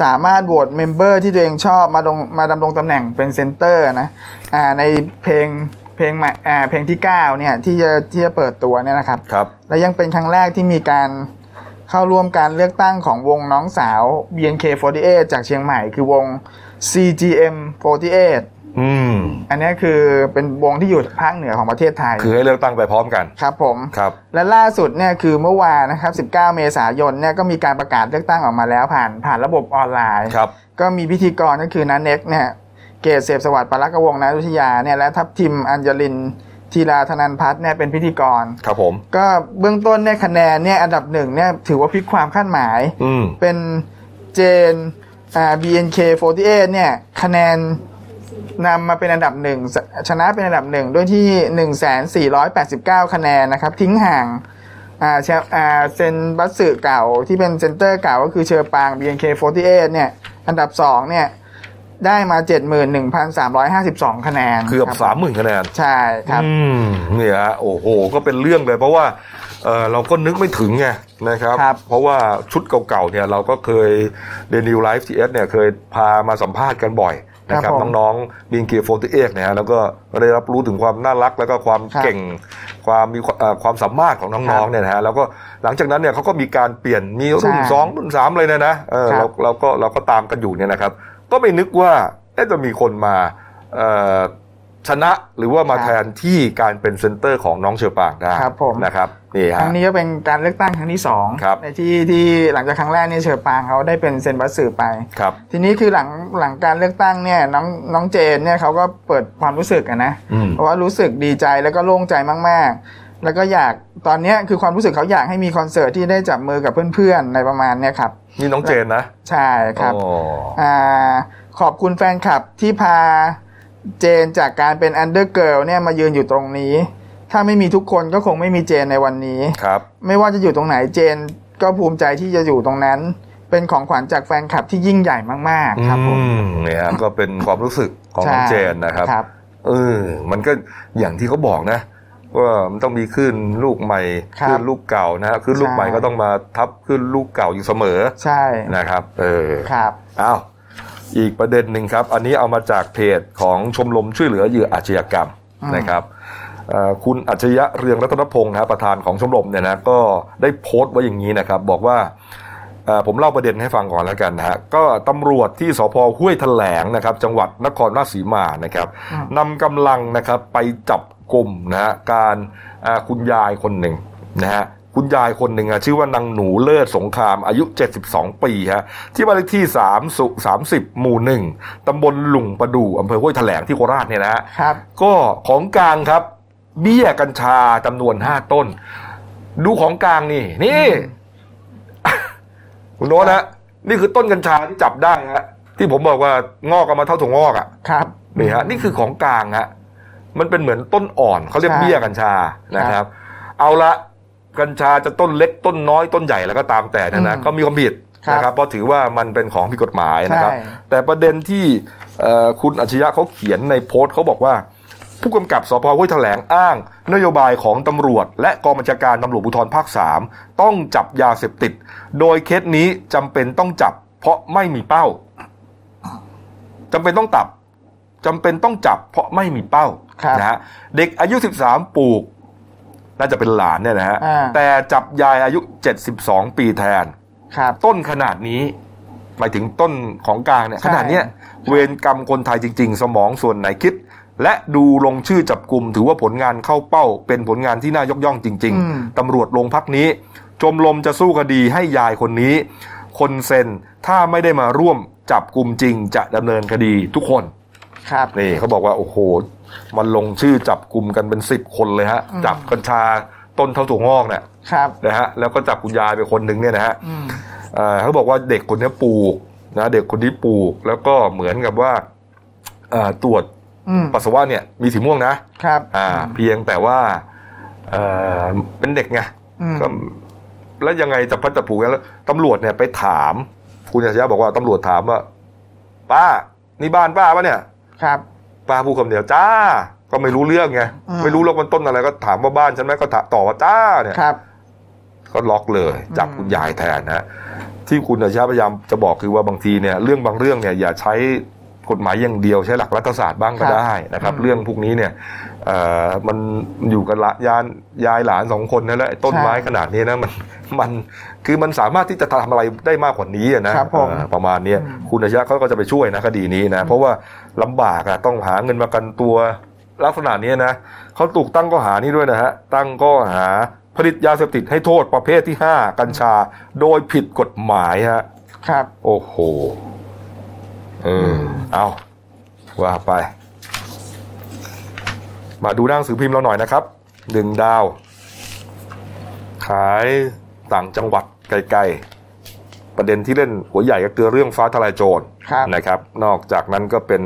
สามารถโหวต member ที่ตัวเองชอบมาลงมาดำรงตำแหน่งเป็นเซนเตอร์นะอ่าในเพลงเพลงใหม่อ่าเพลงที่ 9 เนี่ยที่จะที่จะเปิดตัวเนี่ยนะครับครับและยังเป็นครั้งแรกที่มีการ เข้าร่วมการเลือกตั้งของวงน้องสาว BNK48 จากเชียงใหม่คือวง CGM48 อืมมอันนี้คือเป็นวงที่อยู่ภาคเหนือของประเทศไทย คือให้เลือกตั้งไปพร้อมกัน ครับผม ครับ และล่าสุดเนี่ยคือเมื่อวานนะครับ 19 เมษายนเนี่ยก็มีการประกาศเลือกตั้งออกมาแล้วผ่านผ่านระบบออนไลน์ ครับ ก็มีพิธีกรก็คือนันเน็กเนี่ย เกศเสพสวัสดิ์ปาลกะวงศ์ ณ อยุธยาเนี่ยและทับทิมอัญริน ทร์ ธีราธนันพัฒน์เนี่ยเป็นพิธีกร ครับผม ก็เบื้องต้นเนี่ยคะแนนเนี่ยอันดับหนึ่งเนี่ยถือว่าพลิกความคาดหมาย อืม เป็นเจนอ่า BNK48 เนี่ยคะแนนนำมาเป็นอันดับหนึ่งชชนะเป็นอันดับหนึ่งด้วยที่1,489คะแนนนะครับ ทิ้งห่างอ่าแชมป์อ่า Senbatsu เก่าที่เป็นเซนเตอร์เก่าก็คือเฌอปราง BNK48 เนี่ยอันดับสองเนี่ย ได้มา 71,352 คะแนนเกือบครับสามหมื่นคะแนนใช่ครับอืมเนี่ยฮะโอ้โห ก็เป็นเรื่องเลย เพราะว่าเออเราก็นึกไม่ถึงไงนะครับครับเพราะว่าชุดเก่าๆเนี่ยเราก็เคยเดนิวไลฟ์ทีเอสเนี่ยเคยพามาสัมภาษณ์กันบ่อยนะครับน้องๆ BNK48 เนี่ยฮะแล้วก็ได้รับรู้ถึงความน่ารักแล้วก็ความเก่งความมีความเอ่อความสามารถของน้องๆเนี่ยนะฮะแล้วก็หลังจากนั้นเนี่ยเขาก็มีการเปลี่ยนมีรุ่นสองรุ่นสามเลยนะนะเออเราเราก็เราก็ตามกันอยู่เนี่ยนะครับ ก็ไม่นึกว่าเอ๊ะจะมีคนมาเอ่อชนะหรือว่ามาแทนที่การเป็น center ของน้องเฌอปรางได้ครับผมนะครับนี่ฮะครั้งนี้ก็เป็นการเลือกตั้งครั้งที่สองครับในที่ที่หลังจากครั้งแรกเนี่ยเฌอปรางเขาได้เป็นเซ็มบัตสึไปครับทีนี้คือหลังหลังการเลือกตั้งเนี่ยน้องน้องเจนเนี่ยเขาก็เปิดความรู้สึกอะนะอืมเพราะว่ารู้สึกดีใจแล้วก็โล่งใจมาก ๆ แล้วก็อยากตอนเนี้ยคือความรู้สึกเขาอยากให้มีคอนเสิร์ตที่ได้จับมือกับเพื่อนๆในประมาณเนี้ยครับนี่น้องเจนนะ ใช่ครับอ๋ออ่าขอบคุณแฟนคลับที่พาเจนจากการเป็น under girl เนี่ยมายืนอยู่ตรงนี้ ถ้าไม่มีทุกคนก็คงไม่มีเจนในวันนี้ครับไม่ว่าจะอยู่ตรงไหนเจนก็ภูมิใจที่จะอยู่ตรงนั้น เป็นของขวัญจากแฟนคลับที่ยิ่งใหญ่มากๆ ครับผมอืมเนี่ยฮะก็เป็นความรู้สึกของน้องเจนนะครับครับเออมันก็อย่างที่เขาบอกนะ ว่ามันต้องมีขึ้นลูกใหม่ครับขึ้นลูกเก่านะขึ้นลูกใช่ใหม่ก็ต้องมาทับขึ้นลูกเก่าอยู่เสมอใช่นะครับเออครับอ้าวอีกประเด็นหนึ่งครับ อันนี้เอามาจากเพจของชมรมช่วยเหลือเหยื่ออาชญากรรมอืมนะครับเอ่อคุณอัจฉริยะเรืองรัตนพงศ์นะประธานของชมรมเนี่ยนะก็ได้โพสต์ไว้อย่างนี้นะครับ บอกว่าเอ่อผมเล่าประเด็นให้ฟังก่อนแล้วกันนะฮะก็ตำรวจที่สพห้วยแถลงนะครับ จังหวัดนครราชสีมานะครับนำกำลังนะครับไปจับ กลุ่มนะฮะการอ่าคุณยายคนหนึ่งนะฮะคุณยายคนหนึ่งอะชื่อว่านางหนูเลิศสงครามอายุ 72 ปีฮะที่บ้านเลขที่3สุ30 หมู่หนึ่งตำบลหลุงประดูอำเภอห้วยแถลงที่โคราชเนี่ยนะฮะครับก็ของกลางครับ เบี้ยกัญชาจำนวนห้าต้น ดูของกลางนี่ นี่คุณโน้ตนะนี่คือต้นกัญชาที่จับได้ฮะที่ผมบอกว่างอกกันมาเท่าถั่วงอกอะครับนี่ฮะนี่คือของกลางฮะ มันเป็นเหมือนต้นอ่อนเขาเรียกใช่เบี้ยกัญชานะครับ เอาละกัญชาจะต้นเล็กต้นน้อยต้นใหญ่แล้วก็ตามแต่นะนะอืมก็มีความผิดครับนะครับเพราะถือว่ามันเป็นของผิดกฎหมายนะครับใช่แต่ประเด็นที่เอ่อคุณอัจฉริยะเขาเขียนในโพสต์เขาบอกว่า ผู้กำกับสพห้วยแถลงอ้าง นโยบายของตำรวจ และกองบัญชาการตำรวจภูธรภาค 3 ต้องจับยาเสพติด โดยเคสนี้จำเป็นต้องจับ เพราะไม่มีเป้าจำเป็นต้องตับ จำเป็นต้องจับเพราะไม่มีเป้าครับนะฮะเด็กอายุ 13 ปลูก น่าจะเป็นหลานเนี่ยนะฮะอ่าแต่จับยายอายุ 72 ปีแทนครับต้นขนาดนี้หมายถึงต้นของกลางเนี่ยใช่ขนาดเนี้ยเวรกรรมคนไทยจริง ๆ สมองส่วนไหนคิด และดูลงชื่อจับกลุ่มถือว่าผลงานเข้าเป้า เป็นผลงานที่น่ายกย่องจริงอืมๆตำรวจโรงพักนี้ชมรมจะสู้คดีให้ยายคนนี้ คนเซ็นถ้าไม่ได้มาร่วมจับกลุ่มจริงจะดำเนินคดีทุกคน ครับนี่เขาบอกว่าโอ้โหมันลงชื่อจับกลุ่มกันเป็นสิบคนเลยฮะอืมจับกัญชาต้นเท่าถั่วงอกเนี่ยครับนะฮะแล้วก็จับคุณยายไปคนหนึ่งเนี่ยนะฮะอืมเอ่อเขาบอกว่าเด็กคนนี้ปลูกนะเด็กคนนี้ปลูกแล้วก็เหมือนกับว่าเอ่อตรวจอืมปัสสาวะเนี่ยมีสีม่วงนะครับอ่าเพียงแต่ว่าเอ่อเป็นเด็กไงอืมก็แล้วยังไงจะพัดจะผูกกันแล้วตำรวจเนี่ยไปถาม คุณอาชญะบอกว่าตำรวจถามว่าป้านี่บ้านป้าปะเนี่ย ครับป้าพูดคำเดียวจ้า ก็ไม่รู้เรื่องไงอืมไม่รู้หรอกมันต้นอะไรก็ถามว่าบ้านฉันไหมก็ถามต่อบว่าจ้าเนี่ยครับ ก็ล็อกเลยจับอืมคุณยายแทนนะฮะที่คุณอาชญะพยายามจะบอกคือว่าบางทีเนี่ยเรื่องบางเรื่องเนี่ยอย่าใช้กฎหมายอย่างเดียวใช้หลักรัฐศาสตร์บ้างก็ได้นะครับ เรื่องพวกนี้เนี่ยเอ่อ มันอยู่กับละยานยายหลานสองคนนั่นแหละไอ้ต้นไม้ใช่ขนาดนี้นะมันมันคือมันสามารถที่จะทำอะไรได้มากกว่านี้อะนะครับผมเอ่อประมาณเนี้ยคุณอาชญะเขาก็จะไปช่วยนะคดีนี้นะเพราะว่าลำบากอะต้องหาเงินประกันตัวลักษณะเนี้ยนะเขาถูกตั้งข้อหานี้ด้วยนะฮะตั้งข้อหาผลิตยาเสพติดให้โทษประเภทที่ 5 กัญชา โดยผิดกฎหมายฮะครับ โอ้โหเออเอาว่าไป มาดูหนังสือพิมพ์เราหน่อยนะครับหนึ่งดาว ขายต่างจังหวัดไกลๆ ประเด็นที่เล่นหัวใหญ่ก็คือเรื่องฟ้าทลายโจรครับนะครับ นอกจากนั้นก็เป็น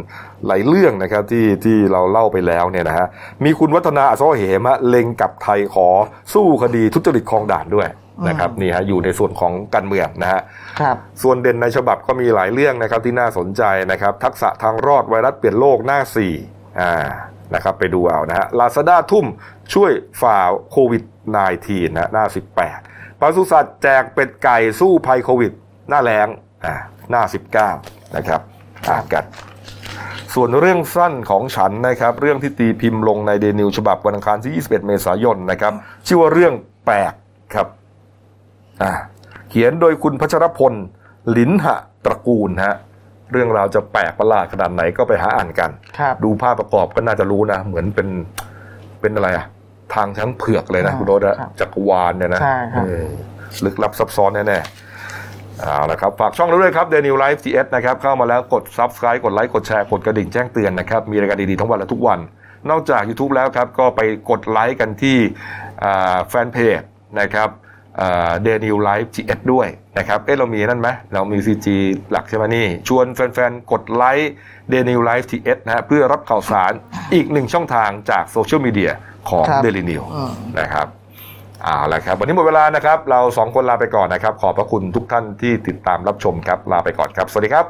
หลายเรื่องนะครับที่ที่เราเล่าไปแล้วเนี่ยนะฮะมีคุณวัฒนาอัศวเหมะเล็งกับไทยขอสู้คดีทุจริตคลองด่านด้วยนะครับนี่ฮะอยู่ในส่วนของการเมืองนะฮะครับส่วนเด่นในฉบับก็มีหลายเรื่องนะครับที่น่าสนใจนะครับ ทักษะทางรอดไวรัสเปลี่ยนโลกหน้า4อ่า นะครับไปดูเอานะฮะลาซาด้าทุ่มช่วยฝ่าโควิด -19 นะหน้า 18ปศุสัตว์แจกเป็ดไก่สู้ภัยโควิด หน้าแรงอ่าหน้า 19 นะครับอ่านกันส่วนเรื่องสั้นของฉันนะครับ เรื่องที่ตีพิมพ์ลงในเดนิวฉบับวันอังคารที่ 21 เมษายนนะครับ ชื่อว่าเรื่องแปลกครับอ่าเขียนโดยคุณพัชรพล ลินหะตระกูลฮะ เรื่องราวจะแปลกประหลาดขนาดไหนก็ไปหาอ่านกันครับดูภาพประกอบก็น่าจะรู้นะ เหมือนเป็นเป็นอะไรอะทางช้างเผือกเลยนะอ่าคุณโรสอะครับจักรวาลเนี่ยนะใช่ครับเออลึกลับซับซ้อนแน่ๆเอาละครับ ฝากช่องเราด้วยครับเดลินิวส์ Live TS นะครับ เข้ามาแล้วกด Subscribe กดไลค์กดแชร์กดกระดิ่งแจ้งเตือนนะครับ มีรายการดี ๆ ทั้งวันและทุกวัน นอกจาก YouTube แล้วครับ ก็ไปกดไลค์กันที่อ่าแฟนเพจนะครับ เดลินิวส์ Live TS ด้วยนะครับ เอ๊ะเรามีนั่นไหมเรามี CG หลักใช่ไหมนี่ ชวนแฟนๆ กดไลค์เดลินิวส์ Live TS นะฮะเพื่อรับข่าวสารอีกหนึ่งช่องทางจากโซเชียลมีเดียของครับเดลินิวส์อืมนะครับเอาละครับ วันนี้หมดเวลานะครับ เราสองคนลาไปก่อนนะครับ ขอบพระคุณทุกท่านที่ติดตามรับชมครับ ลาไปก่อนครับ สวัสดีครับ